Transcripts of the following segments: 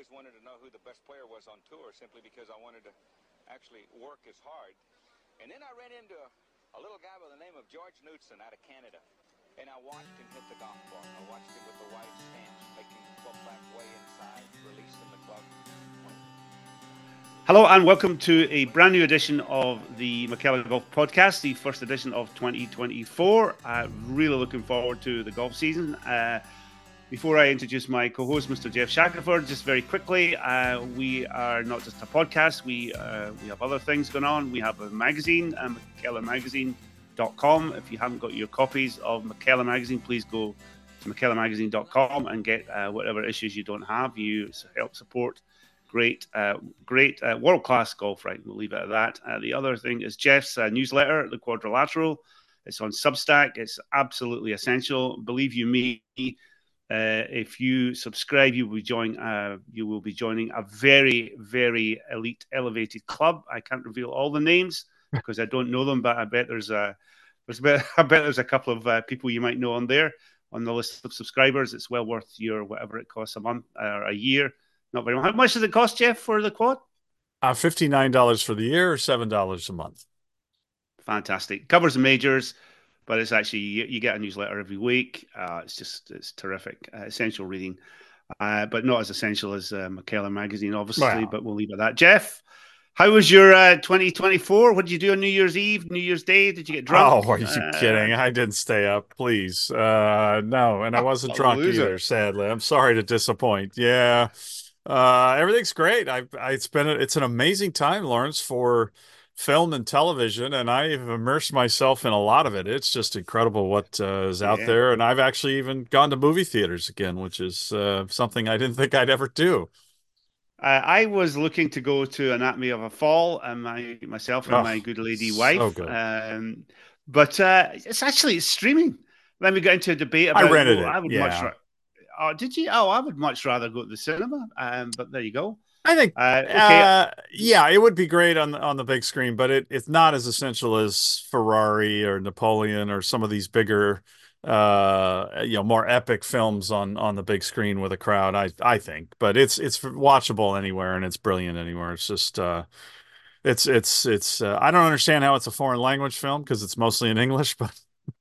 always wanted to know who the best player was on tour simply because I wanted to actually work as hard. And then I ran into a, a little guy by the name of George Knudson out of Canada. And I watched him hit the golf ball. I watched him with the white stance, making the club back way inside, releasing the club. Hello and welcome to a brand new edition of the McKellar Golf Podcast, the first edition of 2024. Uh, really looking forward to the golf season. Uh, before I introduce my co-host, Mr. Geoff Shackelford, just very quickly, uh, we are not just a podcast. We uh, we have other things going on. We have a magazine, uh, McKellarMagazine.com. If you haven't got your copies of McKellar Magazine, please go to McKellarMagazine.com and get uh, whatever issues you don't have. You help support great, uh, great uh, world class golf. Right, we'll leave it at that. The other thing is Geoff's newsletter, the Quadrilateral. It's on Substack. It's absolutely essential. Believe you me, uh, if you subscribe, you will be joining. Uh, you will be joining a very, very elite, elevated club. I can't reveal all the names because I don't know them, but I bet there's a there's a bit, I bet there's a couple of uh, people you might know on there on the list of subscribers. It's well worth your whatever it costs a month or a year. Not very much. How much does it cost, Geoff, for the quad? Uh, fifty nine dollars for the year, or seven dollars a month. Fantastic. Covers the majors but it's actually you, you get a newsletter every week. Uh, it's just it's terrific, uh, essential reading, uh, but not as essential as uh, McKellar magazine, obviously. Wow. But we'll leave it at that. Geoff, how was your uh, 2024? What did you do on New Year's Eve, New Year's Day? Did you get drunk? Oh, are you uh, kidding? I didn't stay up, please. Uh, no, and I wasn't drunk either. Sadly, I'm sorry to disappoint. Yeah, uh, everything's great. I, I it's been a, it's an amazing time, Lawrence, for film and television, and I've immersed myself in a lot of it. It's just incredible what uh, is out yeah. there, and I've actually even gone to movie theaters again, which is uh, something I didn't think I'd ever do. Uh, I was looking to go to Anatomy of a Fall, and my myself and oh, my good lady wife. So good. Um, but uh, it's actually it's streaming. Then we got into a debate about. I rented oh, it. I would yeah. much. Ra- oh, did you? Oh, I would much rather go to the cinema. Um, but there you go. I think, uh, okay. uh, yeah, it would be great on the, on the big screen, but it, it's not as essential as Ferrari or Napoleon or some of these bigger, uh, you know, more epic films on on the big screen with a crowd. I I think, but it's it's watchable anywhere and it's brilliant anywhere. It's just, uh, it's it's it's. Uh, I don't understand how it's a foreign language film because it's mostly in English, but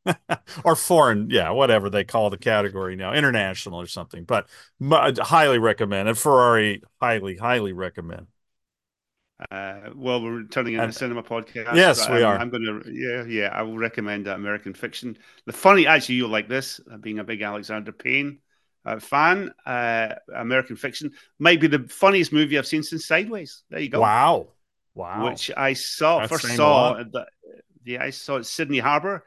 or foreign, yeah, whatever they call the category now, international or something. But highly recommend. And Ferrari, highly, highly recommend. Uh, well, we're turning into a cinema podcast. Yes, we I'm, are. I'm going to, yeah, yeah. I will recommend uh, American Fiction. The funny, actually, you'll like this. Uh, being a big Alexander Payne uh, fan, uh, American Fiction might be the funniest movie I've seen since Sideways. There you go. Wow, wow. Which I saw That's first saw. The, yeah, I saw Sydney Harbor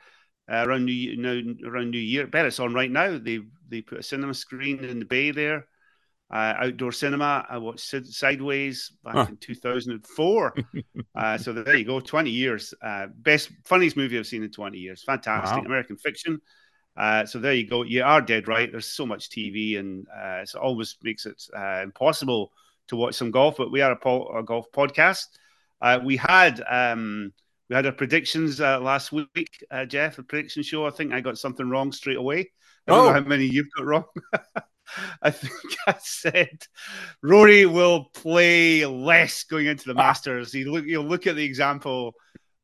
uh, around New Year, now around New Year. Bet it's on right now. They they put a cinema screen in the bay there. Uh, outdoor cinema. I watched Sideways back huh. in 2004. uh, so there you go, 20 years. Uh, best, funniest movie I've seen in 20 years. Fantastic. Wow. American fiction. Uh, so there you go. You are dead right. There's so much TV, and uh, it always makes it uh, impossible to watch some golf. But we are a, po- a golf podcast. we had um, we had our predictions uh, last week, uh, Geoff, a prediction show. I think I got something wrong straight away. I don't oh. know how many you've got wrong. I think I said Rory will play less going into the. Masters. You look, you'll look at the example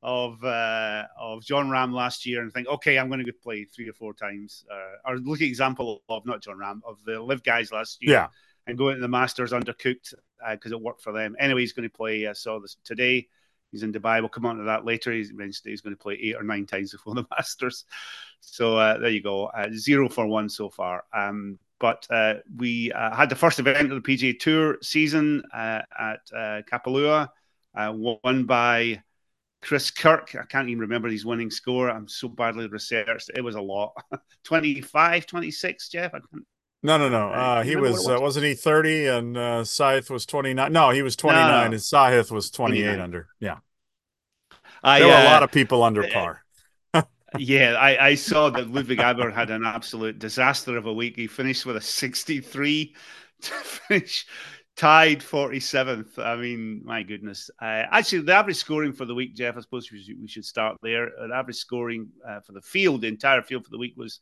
of uh, of Jon Rahm last year and think, okay, I'm going to play three or four times. Uh, or look at example of not Jon Rahm of the LIV guys last year. Yeah. And going into the Masters undercooked because uh, it worked for them. Anyway, he's going to play. I saw this today. He's in Dubai. We'll come on to that later. He's mentioned he's going to play eight or nine times before the Masters. So uh, there you go. Uh, zero for one so far. Um, but uh, we uh, had the first event of the PGA Tour season uh, at uh, Kapalua, won by Chris Kirk. I can't even remember his winning score. I'm so badly researched. It was a lot. 25, 26, Geoff? I can't no, no, no. Uh, he was, was? Uh, wasn't he thirty and uh, Sahith was twenty nine? No, he was twenty nine no, no. and Sahith was twenty eight under. Yeah, I, there were a lot uh, of people under uh, par. yeah, I, I saw that Ludvig Åberg had an absolute disaster of a week. He finished with a sixty three to finish tied 47th. I mean, my goodness. Uh, actually, the average scoring for the week, Geoff, I suppose we should, we should start there. The average scoring uh, for the field, the entire field for the week was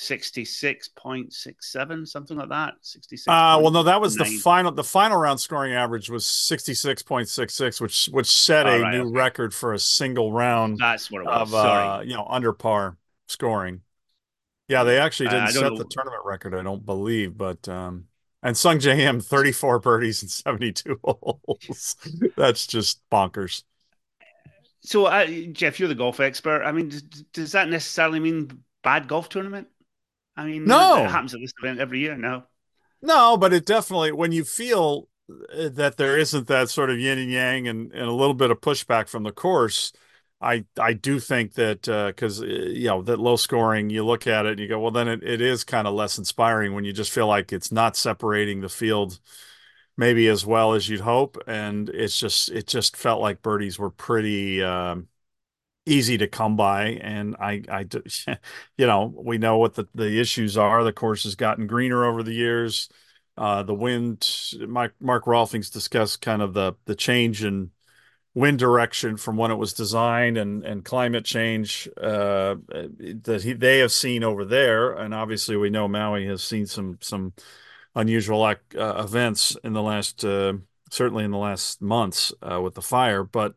66.67, something like that. 66. Uh, well, no, that was the final. The final round scoring average was 66.66, which which set a right, new okay. record for a single round. That's what it was. Of, uh, you know, under par scoring. Yeah, they actually didn't uh, set know. the tournament record, I don't believe, but um, and Sungjae Im 34 birdies and 72 holes. That's just bonkers. So, uh, Geoff, you're the golf expert. I mean, does, does that necessarily mean bad golf tournament? I mean, no, it happens at this event every year. No, no, but it definitely when you feel uh, that there isn't that sort of yin and yang and, and a little bit of pushback from the course. I I do think that because uh, uh, you know that low scoring, you look at it and you go, well, then it, it is kind of less inspiring when you just feel like it's not separating the field maybe as well as you'd hope, and it's just it just felt like birdies were pretty um, easy to come by, and I I you know we know what the the issues are. The course has gotten greener over the years. Uh, the wind, Mike, Mark Rolfing's discussed kind of the the change in wind direction from when it was designed and and climate change uh, that he, they have seen over there, and obviously we know Maui has seen some some unusual uh, events in the last uh, certainly in the last months uh, with the fire, but.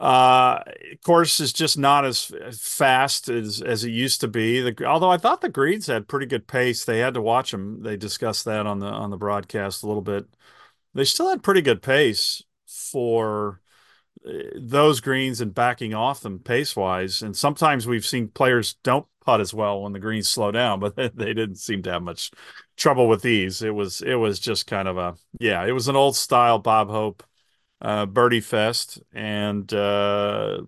Uh, course is just not as fast as as it used to be. The, although I thought the greens had pretty good pace, they had to watch them. They discussed that on the on the broadcast a little bit. They still had pretty good pace for those greens and backing off them pace wise. And sometimes we've seen players don't putt as well when the greens slow down, but they didn't seem to have much trouble with these. It was it was just kind of a yeah, it was an old style Bob Hope uh, birdie fest, and uh,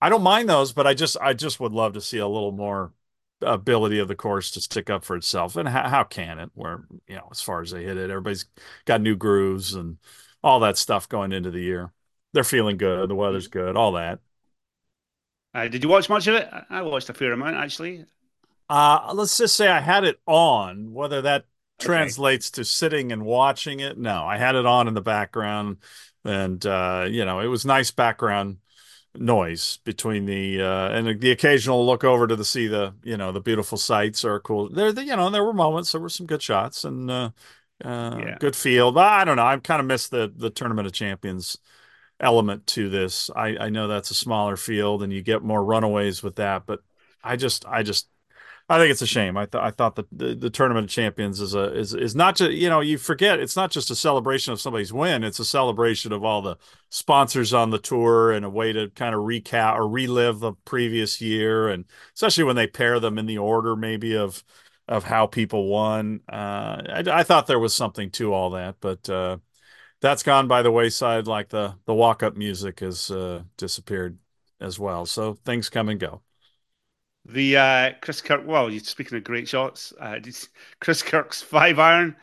I don't mind those, but I just I just would love to see a little more ability of the course to stick up for itself. And how, how can it? Where you know, as far as they hit it, everybody's got new grooves and all that stuff going into the year they're feeling good. The weather's good. All that. Uh, did you watch much of it? I watched a fair amount actually. Uh, let's just say I had it on. Whether that okay. translates to sitting and watching it, no, I had it on in the background, and uh, you know, it was nice background noise between the uh, and the occasional look over to the see the you know the beautiful sights are cool. There, the, you know, there were moments. There were some good shots and uh, uh, yeah. good field. I don't know. I've kind of missed the the tournament of champions element to this. I, I know that's a smaller field and you get more runaways with that, but I just I just I think it's a shame. I thought I thought that the, the tournament of champions is a is is not just you know you forget it's not just a celebration of somebody's win. It's a celebration of all the sponsors on the tour and a way to kind of recap or relive the previous year, and especially when they pair them in the order maybe of of how people won. Uh, I, I thought there was something to all that, but uh, that's gone by the wayside like the the walk up music has uh, disappeared as well so things come and go the uh, chris kirk well you're speaking of great shots uh, chris kirk's five iron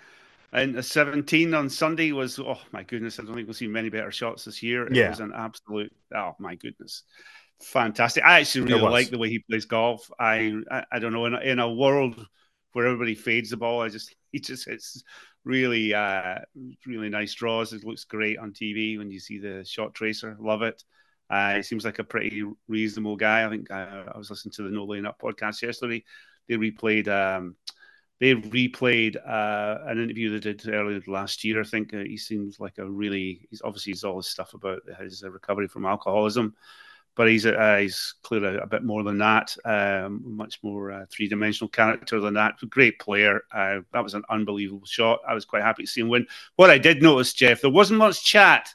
and a 17 on sunday was oh my goodness i don't think we'll see many better shots this year it yeah. was an absolute oh my goodness fantastic i actually really like the way he plays golf i i, I don't know in a, in a world where everybody fades the ball i just he just hits really, uh, really nice draws. It looks great on TV when you see the shot tracer. Love it. Uh, he seems like a pretty reasonable guy. I think uh, I was listening to the No Laying Up podcast yesterday. They replayed. Um, they replayed uh, an interview they did earlier last year. I think uh, he seems like a really. He's obviously he's all this stuff about his recovery from alcoholism but he's uh, he's clearly a bit more than that, um, much more uh, three dimensional character than that. Great player. Uh, that was an unbelievable shot. I was quite happy to see him win. What I did notice, Geoff, there wasn't much chat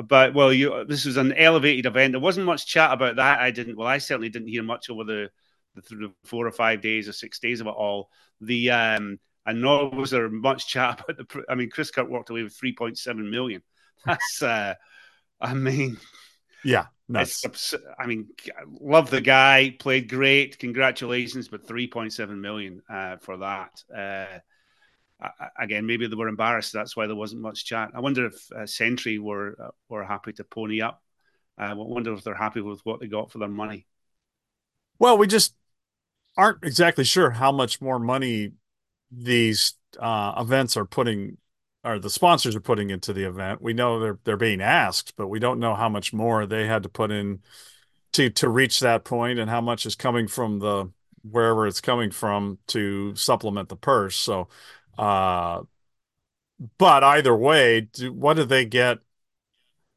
about. Well, you this was an elevated event. There wasn't much chat about that. I didn't. Well, I certainly didn't hear much over the the four or five days or six days of it all. The um, and nor was there much chat about the. I mean, Chris Kirk walked away with three point seven million. That's. uh I mean, yeah, Nice. I mean, love the guy. Played great. Congratulations, but 3.7 million uh, for that. Uh, again, maybe they were embarrassed. That's why there wasn't much chat. I wonder if uh, Sentry were uh, were happy to pony up. Uh, I wonder if they're happy with what they got for their money. Well, we just aren't exactly sure how much more money these uh, events are putting or the sponsors are putting into the event. We know they're they're being asked, but we don't know how much more they had to put in to to reach that point and how much is coming from the wherever it's coming from to supplement the purse. So, uh, but either way, do, what do they get?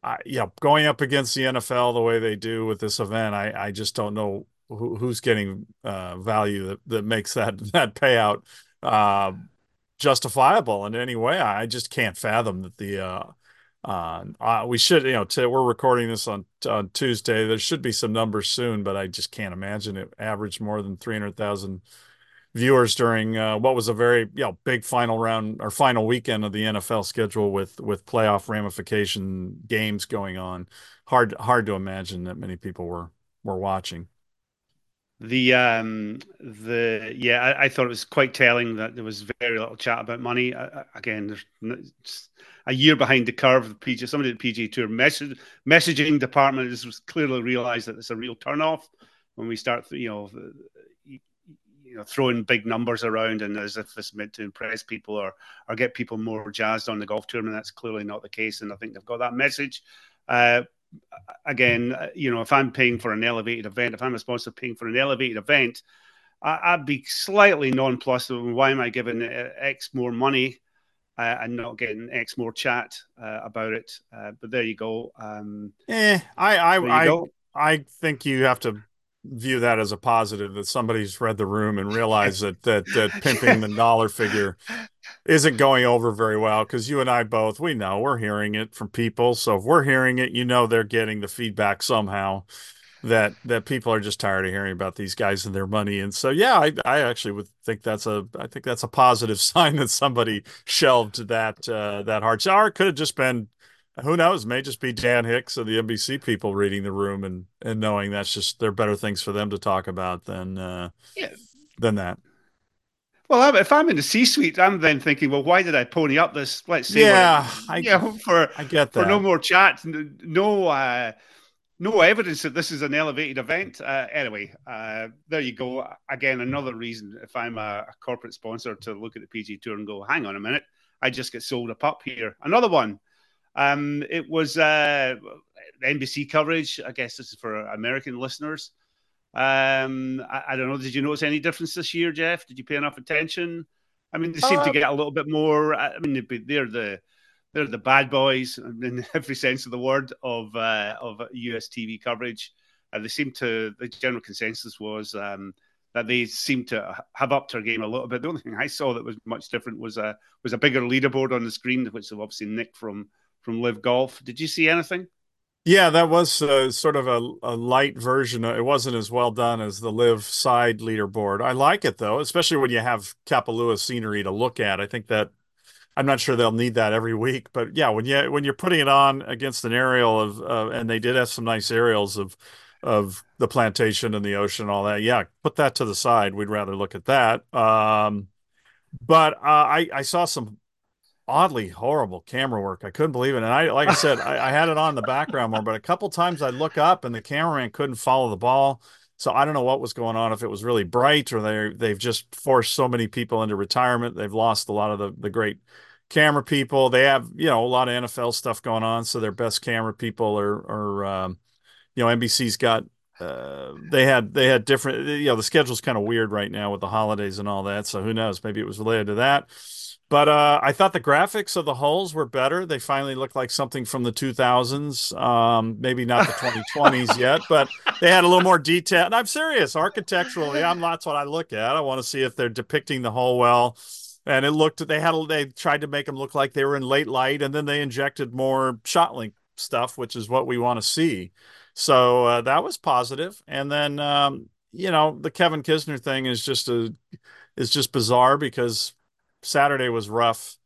Uh, yeah, going up against the NFL the way they do with this event, I, I just don't know who, who's getting uh, value that, that makes that that payout uh, justifiable in any way. I just can't fathom that the uh, uh, uh, we should, you know, t- we're recording this on on Tuesday. There should be some numbers soon, but I just can't imagine it averaged more than three hundred thousand viewers during uh, what was a very you know big final round or final weekend of the NFL schedule with with playoff ramification games going on. Hard hard to imagine that many people were were watching. The um the yeah, I, I, thought it was quite telling that there was very little chat about money. Uh, again, there's a year behind the curve. The PG, somebody at PGA Tour message, messaging department has clearly realised that it's a real turnoff when we start, you know, you know, throwing big numbers around and as if it's meant to impress people or or get people more jazzed on the golf tournament. That's clearly not the case, and I think they've got that message. Uh, again, uh, you know, if I'm paying for an elevated event, if I'm a sponsor paying for an elevated event, I, would be slightly nonplussed. Why am I giving uh, X more money uh, and not getting X more chat uh, about it? Uh, but there you go. Um, eh, I I I, go. I think you have to view that as a positive that somebody's read the room and realized that that that pimping the dollar figure isn't going over very well because you and I both we know we're hearing it from people. So if we're hearing it, you know they're getting the feedback somehow that that people are just tired of hearing about these guys and their money. And so yeah, I I actually would think that's a I think that's a positive sign that somebody shelved that uh, that hard. So it could have just been who knows? May just be Dan Hicks and the NBC people reading the room and and knowing that's just there are better things for them to talk about than uh, yeah. than that. Well, if I'm in the C-suite, I'm then thinking, well, why did I pony up this? Let's say, yeah, I, you know, for I get that. for no more chat, no, uh, no evidence that this is an elevated event. Uh, anyway, uh, there you go. Again, another reason if I'm a, a, corporate sponsor to look at the PG Tour and go, hang on a minute, I just get sold a pup here. Another one. Um, it was uh, NBC coverage. I guess this is for American listeners. Um, I, I, don't know. Did you notice any difference this year, Geoff? Did you pay enough attention? I mean, they seem uh, to get a little bit more. I mean, they're the they're the bad boys in every sense of the word of uh, of US TV coverage. Uh, they seem to. The general consensus was um, that they seem to have upped their game a little bit. The only thing I saw that was much different was a was a bigger leaderboard on the screen, which they've obviously nicked from from LIV Golf. Did you see anything? Yeah, that was uh, sort of a, a light version. It wasn't as well done as the Live side leaderboard. I like it though, especially when you have Kapalua scenery to look at. I think that I'm not sure they'll need that every week, but yeah, when you when you're putting it on against an aerial of, uh, and they did have some nice aerials of of the plantation and the ocean and all that. Yeah, put that to the side. We'd rather look at that. Um, but uh, I I saw some oddly horrible camera work. I couldn't believe it. And I, like I said, I, I, had it on in the background more, but a couple times I look up and the cameraman couldn't follow the ball. So I don't know what was going on. If it was really bright or they they've just forced so many people into retirement, they've lost a lot of the the great camera people. They have you know a lot of NFL stuff going on, so their best camera people are are um, you know NBC's got uh, they had they had different you know the schedule's kind of weird right now with the holidays and all that. So who knows? Maybe it was related to that. But uh, I thought the graphics of the hulls were better. They finally looked like something from the 2000s. Um, maybe not the 2020s yet, but they had a little more detail. And I'm serious, architecturally, I'm that's what I look at. I want to see if they're depicting the hull well. And it looked they had they tried to make them look like they were in late light, and then they injected more shot ShotLink stuff, which is what we want to see. So uh, that was positive. And then um, you know the Kevin Kisner thing is just a is just bizarre because Saturday was rough.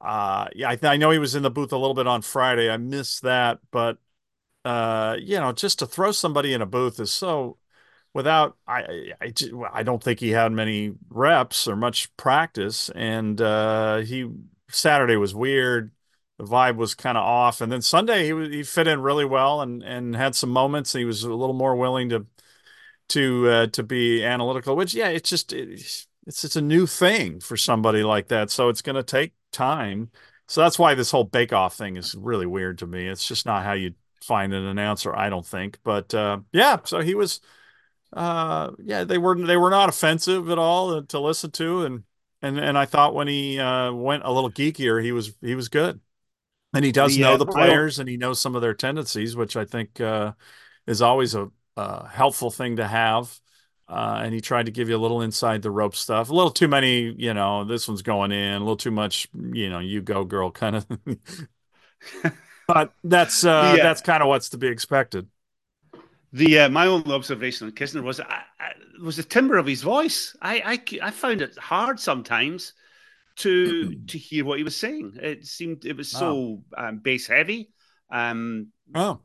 Uh, yeah, I, I, know he was in the booth a little bit on Friday. I missed that, but uh, you know, just to throw somebody in a booth is so without I, I I don't think he had many reps or much practice, and uh, he Saturday was weird. The vibe was kind of off, and then Sunday he he fit in really well and and had some moments. He was a little more willing to to uh, to be analytical, which yeah, it's just. It's it's a new thing for somebody like that, so it's going to take time. So that's why this whole bake off thing is really weird to me. It's just not how you find an announcer, I don't think. But uh, yeah, so he was uh, yeah, they were they were not offensive at all to listen to, and and and I thought when he uh, went a little geekier, he was he was good, and he does the, know uh, the players and he knows some of their tendencies, which I think uh, is always a, a, helpful thing to have. Uh, and he tried to give you a little inside the rope stuff, a little too many, you know, this one's going in, a little too much, you know, you go girl kind of. but that's uh, yeah. that's kind of what's to be expected. The uh, my only observation on Kisner was I, I, was the timbre of his voice. I, I I found it hard sometimes to to hear what he was saying. It seemed it was so oh. um, bass heavy. Um, oh.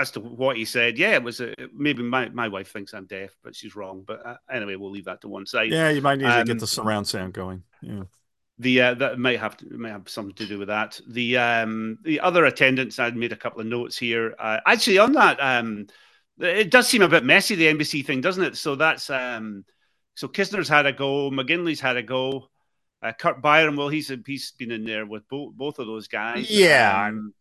As to what he said, yeah, it was a, maybe my, my wife thinks I'm deaf, but she's wrong. But uh, anyway, we'll leave that to one side. Yeah, you might need um, to get um, the surround sound going. Yeah. The uh, that might have to, might have something to do with that. The um the other attendants, I'd made a couple of notes here. Uh, actually, on that, um, it does seem a bit messy the NBC thing, doesn't it? So that's um, so Kisner's had a go, McGinley's had a go, uh, Curt Byrum. Well, he's he's been in there with both both of those guys. Yeah, um,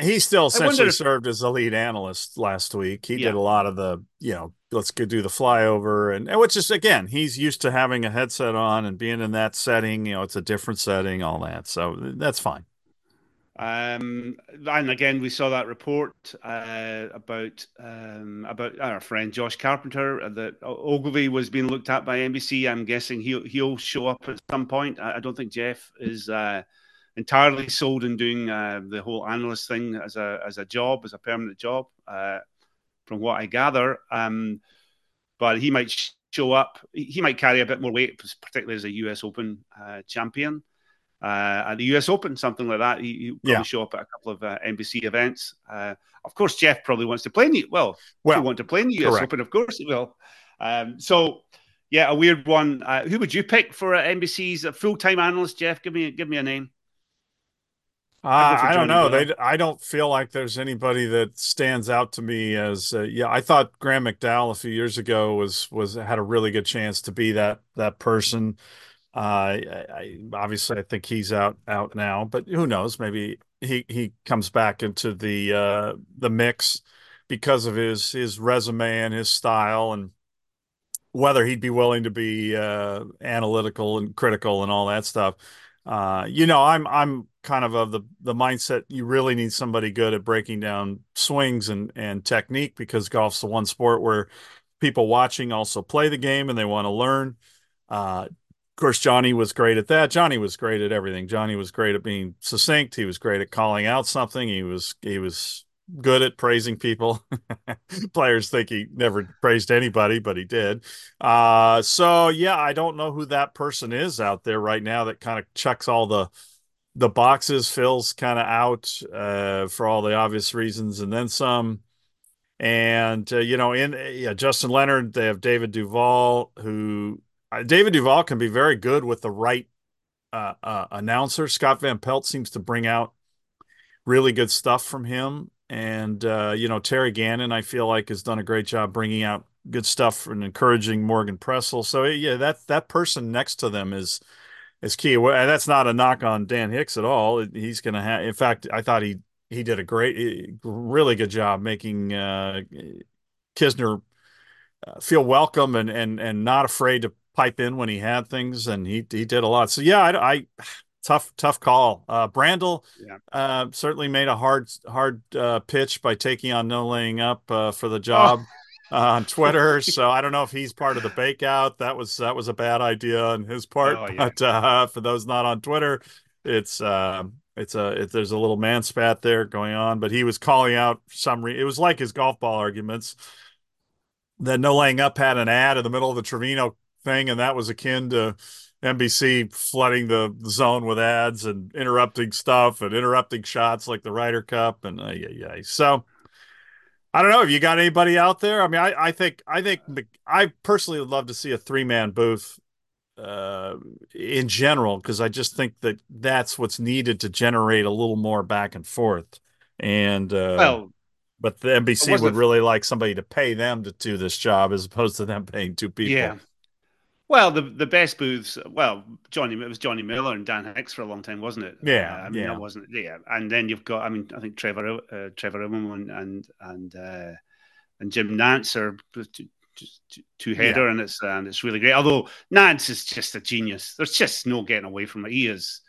he still essentially if, served as the lead analyst last week. He yeah. did a lot of the you know let's go do the flyover and, and which is again he's used to having a headset on and being in that setting. You know, it's a different setting, all that. So that's fine. Um, and again, we saw that report uh, about um, about our friend Josh Carpenter that Ogilvy was being looked at by NBC. I'm guessing he'll he'll show up at some point. I, I don't think Geoff is uh, entirely sold in doing uh, the whole analyst thing as a as a job, as a permanent job, uh, from what I gather. Um, but he might show up. He might carry a bit more weight, particularly as a U.S. Open uh, champion uh, at the US Open, something like that. He, will probably yeah. show up at a couple of uh, NBC events. Uh, of course, Geoff probably wants to play in the well. Well, if want to play in the US correct. Open, of course he will. Um, so, yeah, a weird one. Uh, who would you pick for uh, NBC's full time analyst? Geoff, give me give me a name. Uh, I don't know. They, I don't feel like there's anybody that stands out to me as uh, yeah. I thought Graham McDowell a few years ago was was had a really good chance to be that that person. Uh, I, I, obviously I think he's out out now, but who knows? Maybe he he comes back into the uh, the mix because of his his resume and his style, and whether he'd be willing to be uh, analytical and critical and all that stuff. Uh, you know, I'm I'm kind of of the the mindset you really need somebody good at breaking down swings and and technique because golf's the one sport where people watching also play the game and they want to learn. Uh, of course, Johnny was great at that. Johnny was great at everything. Johnny was great at being succinct. He was great at calling out something. He was he was good at praising people. Players think he never praised anybody, but he did. Uh, so yeah, I don't know who that person is out there right now that kind of checks all the the boxes. Phil's kind of out uh, for all the obvious reasons, and then some. And uh, you know, in yeah, Justin Leonard, they have David Duval, who uh, David Duval can be very good with the right uh, uh, announcer. Scott Van Pelt seems to bring out really good stuff from him, and uh, you know Terry Gannon, I feel like has done a great job bringing out good stuff and encouraging Morgan Pressel. So yeah, that that person next to them is is key. And that's not a knock on Dan Hicks at all. He's going to have. In fact, I thought he he did a great, really good job making uh, Kisner uh, feel welcome and and and not afraid to pipe in when he had things, and he he did a lot. So yeah, I, I tough tough call. Uh, Brandel yeah. uh, certainly made a hard hard uh, pitch by taking on no laying up uh, for the oh. job. On Twitter, so I don't know if he's part of the bakeout. That was that was a bad idea on his part. Oh, yeah. But uh, for those not on Twitter, it's uh, it's a it, there's a little man spat there going on. But he was calling out some. Re- it was like his golf ball arguments. That no laying up had an ad in the middle of the Trevino thing, and that was akin to NBC flooding the zone with ads and interrupting stuff and interrupting shots like the Ryder Cup and uh, yeah, yeah. So I don't know if you got anybody out there. I mean, I, I think I think I personally would love to see a three man booth uh, in general because I just think that that's what's needed to generate a little more back and forth. And uh, well, but the NBC would really like somebody to pay them to do this job as opposed to them paying two people. Yeah. Well, the the best booths. Well, Johnny it was Johnny Miller and Dan Hicks for a long time, wasn't it? Yeah, uh, I mean, yeah. wasn't yeah. And then you've got, I mean, I think Trevor uh, Trevor Immelman and and uh, and Jim Nantz are two header, yeah. and it's and it's really great. Although Nantz is just a genius. There's just no getting away from it. He is.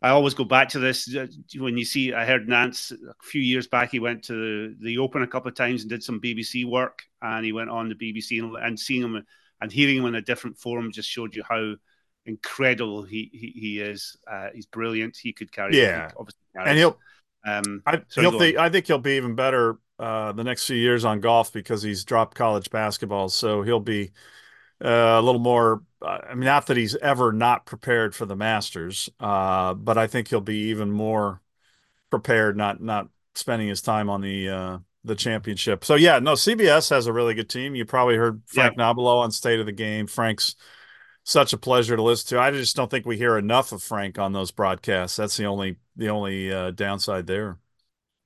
I always go back to this uh, when you see. I heard Nantz a few years back. He went to the Open a couple of times and did some BBC work, and he went on the BBC and, and seeing him and hearing him in a different forum just showed you how incredible he he, he is. Uh, he's brilliant. He could carry. Yeah, obviously and he'll. Um, I, he'll think, I think he'll be even better uh, the next few years on golf because he's dropped college basketball, so he'll be uh, a little more. Uh, I mean, not that he's ever not prepared for the Masters, uh, but I think he'll be even more prepared. Not not spending his time on the uh, the championship. So yeah, no, CBS has a really good team. You probably heard Frank yeah. Nobilo on State of the Game. Frank's such a pleasure to listen to. I just don't think we hear enough of Frank on those broadcasts. That's the only the only uh, downside there.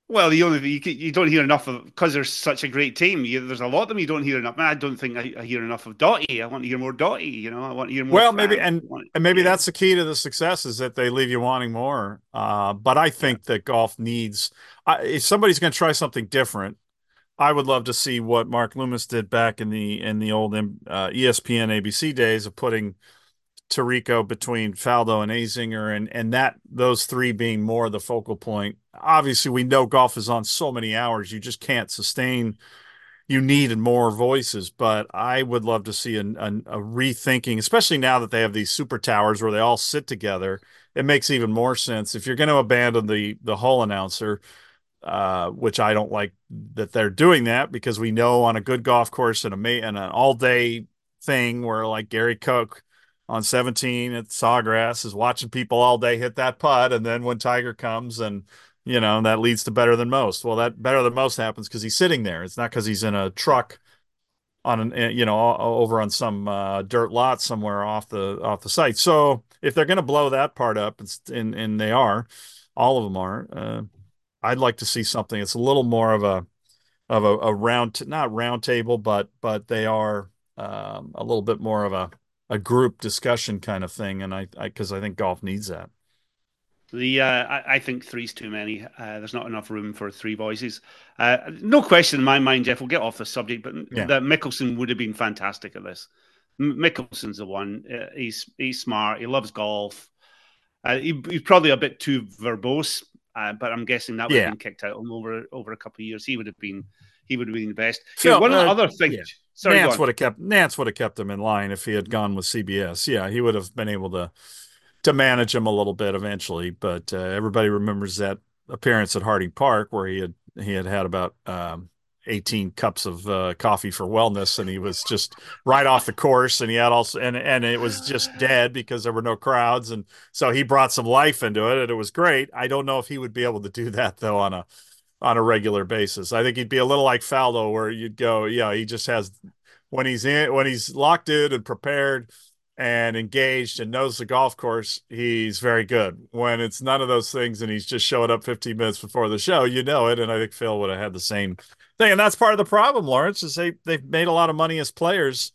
Well, the only you, you don't hear enough of because there's such a great team. You, there's a lot of them you don't hear enough. I don't think I, I, hear enough of Dottie. I want to hear more Dottie. You know, I want to hear more. Well, maybe and and maybe yeah. that's the key to the success is that they leave you wanting more. Uh, but I think that golf needs uh, if somebody's going to try something different. I would love to see what Mark Loomis did back in the in the old uh, ESPN ABC days of putting Tirico between Faldo and Azinger, and and that those three being more the focal point. Obviously, we know golf is on so many hours; you just can't sustain. You need more voices, but I would love to see a, a, a rethinking, especially now that they have these super towers where they all sit together. It makes even more sense if you're going to abandon the the whole announcer uh, which I don't like that they're doing that because we know on a good golf course and a and an all day thing where like Gary Koch on 17 at Sawgrass is watching people all day hit that putt, and then when Tiger comes and you know that leads to better than most. Well, that better than most happens because he's sitting there. It's not because he's in a truck on an eh, you know over on some uh, dirt lot somewhere off the off the site. So if they're going to blow that part up, and and they are, all of them are. Uh, I'd like to see something. It's a little more of a of a, a round, not round table, but but they are um, a little bit more of a a group discussion kind of thing. And I because I, I, think golf needs that. The uh, I, I, think three's too many. Uh, there's not enough room for three voices. Uh, no question in my mind, Geoff. We'll get off the subject, but yeah. that Mickelson would have been fantastic at this. Mickelson's the one. Uh, he's he's smart. He loves golf. Uh, he, he's probably a bit too verbose uh, but I'm guessing that would yeah. have been kicked out over over a couple of years. He would have been he would have been the best. So, yeah, one uh, other things. Yeah. Sorry, Nantz would have kept Nantz would have kept him in line if he had gone with CBS. Yeah, he would have been able to to manage him a little bit eventually. But uh, everybody remembers that appearance at Harding Park where he had he had had about um, 18 cups of uh, coffee for wellness and he was just right off the course and he had also and and it was just dead because there were no crowds and so he brought some life into it and it was great i don't know if he would be able to do that though on a on a regular basis i think he'd be a little like faldo where you'd go yeah he just has when he's in when he's locked in and prepared and engaged and knows the golf course, he's very good. When it's none of those things and he's just showing up 15 minutes before the show, you know it. And I think Phil would have had the same thing. And that's part of the problem, Lawrence, is they they've made a lot of money as players.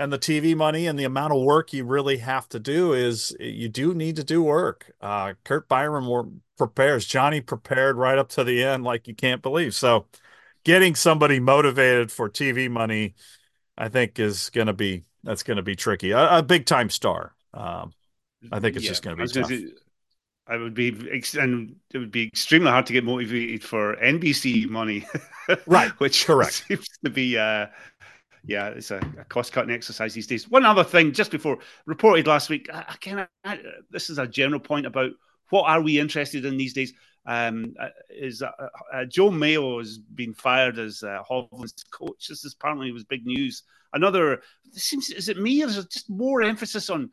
And the TV money and the amount of work you really have to do is you do need to do work. Uh, Curt Byrum prepares. Johnny prepared right up to the end, like you can't believe. So, getting somebody motivated for TV money, I think, is going to be that's going to be tricky. A, a big time star. Um, I think it's yeah, just going to be tough. I would be, and it would be extremely hard to get motivated for NBC money, right? Which correct seems to be, uh, yeah, it's a, a cost cutting exercise these days. One other thing, just before reported last week, I, I kind of this is a general point about what are we interested in these days. Um, uh, is uh, uh, Joe Mayo has been fired as uh, Hovland's coach. This is apparently was big news another. seems is it me or is it just more emphasis on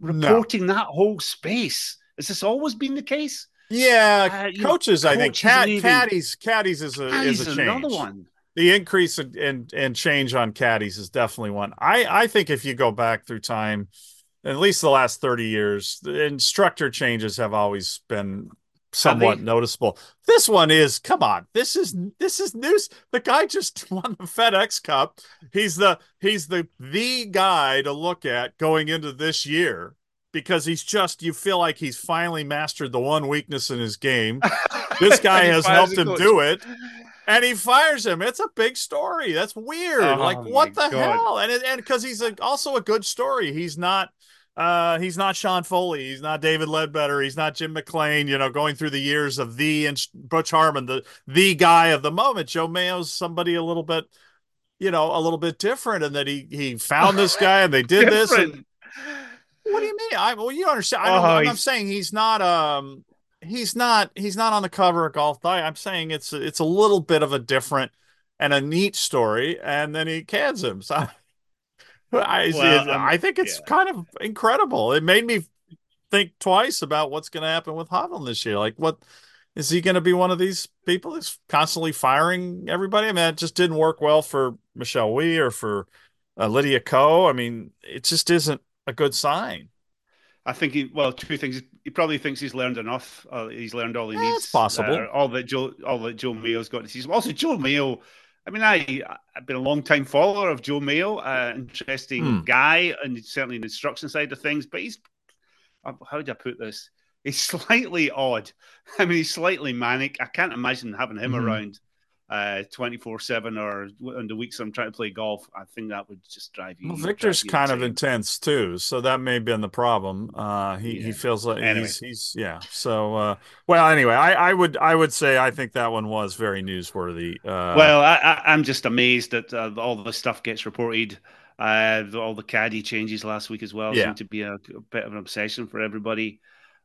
reporting no. that whole space? Has this always been the case? Yeah, uh, coaches. Know, I think Cad, caddies. Caddies is a is a change. Another one. The increase in, in, in change on caddies is definitely one. I I think if you go back through time, at least the last 30 years, the instructor changes have always been somewhat noticeable. This one is come on. This is this is news. The guy just won the FedEx Cup. He's the he's the the guy to look at going into this year because he's just you feel like he's finally mastered the one weakness in his game. This guy has helped him do it. And he fires him. It's a big story. That's weird. Oh, like what the God. hell? And it, and because he's a, also a good story. He's not. Uh, he's not Sean Foley. He's not David Leadbetter. He's not Jim McLean. You know, going through the years of the and Butch Harmon, the the guy of the moment. Joe Mayo's somebody a little bit, you know, a little bit different, and that he he found this guy and they did this. And, what do you mean? I well, you understand. I oh, I'm saying he's not. Um, he's not he's not on the cover of Golf Digest. I'm saying it's it's a little bit of a different and a neat story, and then he cans him. So I, well, um, I think it's yeah. kind of incredible. It made me think twice about what's going to happen with Hovland this year. Like, what is he going to be one of these people that's constantly firing everybody? I mean, it just didn't work well for Michelle Wie or for uh, Lydia Ko. I mean, it just isn't a good sign. I think he well two things. He probably thinks he's learned enough. Uh, he's learned all he yeah, needs. It's possible. Uh, all that Joe, all that Joe Mayo's got to see. Also, Joe Mayo. I mean, I I've been a long time follower of Joe Mayo. Uh, interesting hmm. guy, and certainly in the instruction side of things. But he's uh, how would I put this? He's slightly odd. I mean, he's slightly manic. I can't imagine having him mm-hmm. around uh 24 7 or on the weeks I'm trying to play golf, I think that would just drive you. Well, Viktor's you kind insane. of intense too, so that may have been the problem. Uh, he, yeah. he feels like anyway. he's, he's, yeah. So, uh, well, anyway, I, I would, I would say I think that one was very newsworthy. Uh, well, I, am just amazed that uh, all the stuff gets reported. Uh, all the caddy changes last week as well yeah. seem to be a, a, bit of an obsession for everybody.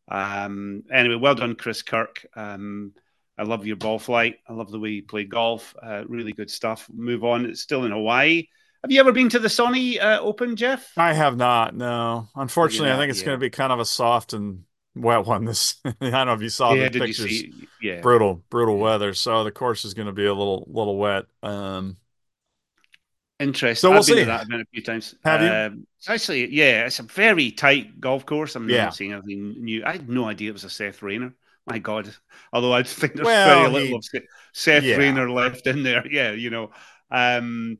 Um, anyway, well done, Chris Kirk. Um, I love your ball flight. I love the way you play golf. Uh, really good stuff. Move on. It's still in Hawaii. Have you ever been to the Sony uh, Open, Geoff? I have not. No, unfortunately, yeah, I think it's yeah. going to be kind of a soft and wet one. This I don't know if you saw yeah, the pictures. Yeah, brutal, brutal weather. So the course is going to be a little, little wet. Um, Interesting. So we'll I've see. been to that event a few times. Have um, you? Actually, yeah, it's a very tight golf course. I'm yeah. not seeing anything new. I had no idea it was a Seth Rayner my God. Although I think there's well, very little he, of Seth yeah. Rayner left in there. Yeah, you know. Um,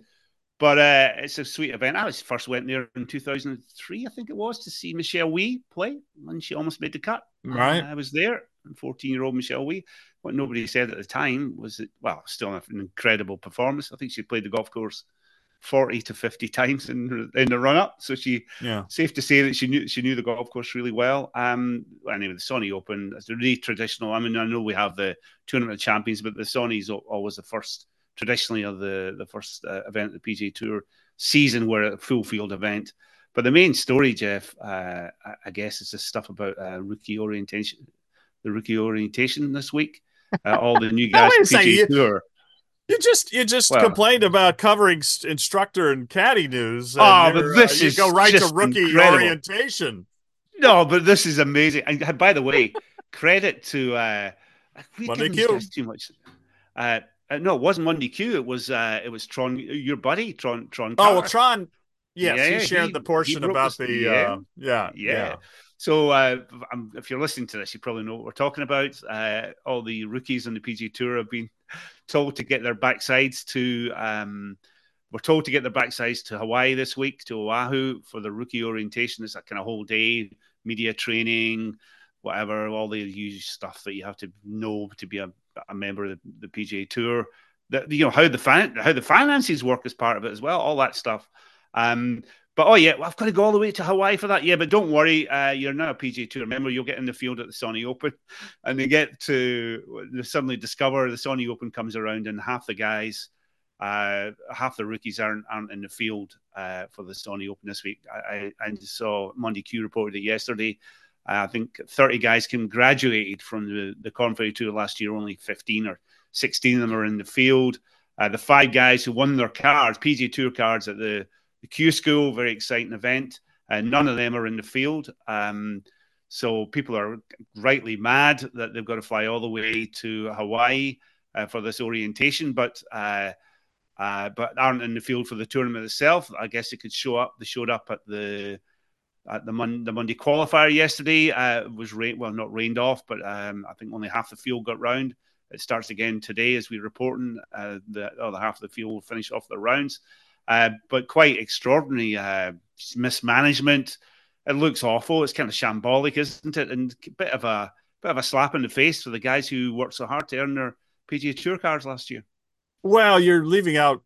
but uh, it's a sweet event. I was first went there in 2003, I think it was, to see Michelle Wie play, and she almost made the cut. Right. I was there, 14 year old Michelle Wie. What nobody said at the time was that, well, still an incredible performance. I think she played the golf course 40 to 50 times in in the run up. So she, yeah, safe to say that she knew she knew the golf course really well. Um, anyway, the Sony Open is a really traditional. I mean, I know we have the Tournament of Champions, but the Sony's always the first traditionally of the the first uh, event of the PGA Tour season where a full field event. But the main story, Geoff, uh, I guess, is the stuff about uh, rookie orientation, the rookie orientation this week. Uh, all the new guys PGA Tour. You just you just well, complained about covering instructor and caddy news. And oh, but this uh, is go right to rookie incredible. orientation. No, but this is amazing. And by the way, credit to uh, we Monday Q. Too much. Uh, uh, no, it wasn't Monday Q. It was uh, it was Tron, your buddy Tron. Tron. Oh well, Tron. Yes, yeah, he shared he, the portion about the. Yeah, uh, yeah, yeah, yeah. So uh, if you're listening to this, you probably know what we're talking about. Uh, all the rookies on the PG Tour have been told to get their backsides to. Um, we're told to get their backsides to Hawaii this week to Oahu for the rookie orientation. It's a kind of whole day media training, whatever, all the usual stuff that you have to know to be a, a member of the, the PGA Tour. That you know how the how the finances work as part of it as well. All that stuff. Um, but oh yeah, well, I've got to go all the way to Hawaii for that. Yeah, but don't worry, uh, you're now a PGA Tour. Remember, you'll get in the field at the Sony Open, and they get to they suddenly discover the Sony Open comes around, and half the guys, uh, half the rookies aren't aren't in the field uh, for the Sony Open this week. I, I, I saw Monday Q reported it yesterday. I think 30 guys can graduated from the the Ferry Tour last year. Only 15 or 16 of them are in the field. Uh, the five guys who won their cards, PGA Tour cards at the the Q School, very exciting event. And none of them are in the field. Um, so people are rightly mad that they've got to fly all the way to Hawaii uh, for this orientation, but uh, uh, but aren't in the field for the tournament itself. I guess they could show up. They showed up at the at the, Mon- the Monday qualifier yesterday. Uh, it was rain, well, not rained off, but um, I think only half the field got round. It starts again today as we're reporting. Uh, the other half of the field will finish off the rounds. Uh, but quite extraordinary uh, mismanagement. It looks awful. It's kind of shambolic, isn't it? And a bit of a bit of a slap in the face for the guys who worked so hard to earn their PGA Tour cards last year. Well, you're leaving out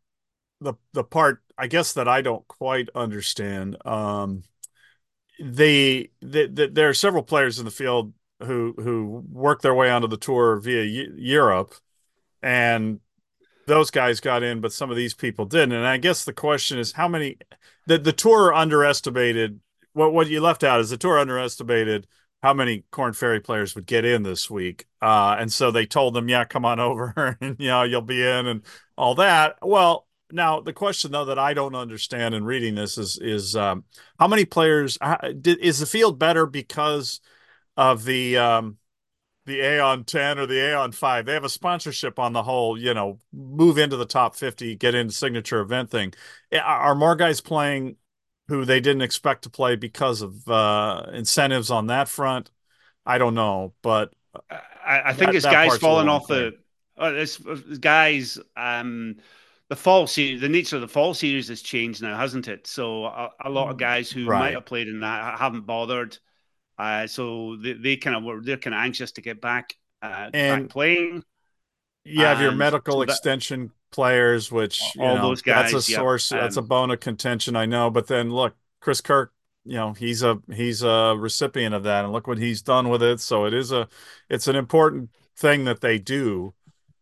the the part I guess that I don't quite understand. Um, there are several players in the field who who work their way onto the tour via Europe, and those guys got in, but some of these people didn't. And I guess the question is how many the the tour underestimated what what you left out is the tour underestimated how many Korn Ferry players would get in this week. Uh, and so they told them, yeah, come on over and you know, you'll be in and all that. Well, now the question though that I don't understand in reading this is is um, how many players how, did, is the field better because of the um, the Aon 10 or the Aon 5. They have a sponsorship on the whole, you know, move into the top 50, get into signature event thing. Are more guys playing who they didn't expect to play because of uh, incentives on that front? I don't know, but I, I think that, it's guys falling off the uh, it's, it's guys um the fall series, the nature of the fall series has changed now, hasn't it? So a, a lot of guys who right. might have played in that haven't bothered. Uh, so they, they kind of were they're kind of anxious to get back uh, and back playing. You have your medical so extension players, which all know, those guys. That's a source. Um, that's a bone of contention, I know. But then look, Chris Kirk, you know, he's a he's a recipient of that, and look what he's done with it. So it is a it's an important thing that they do.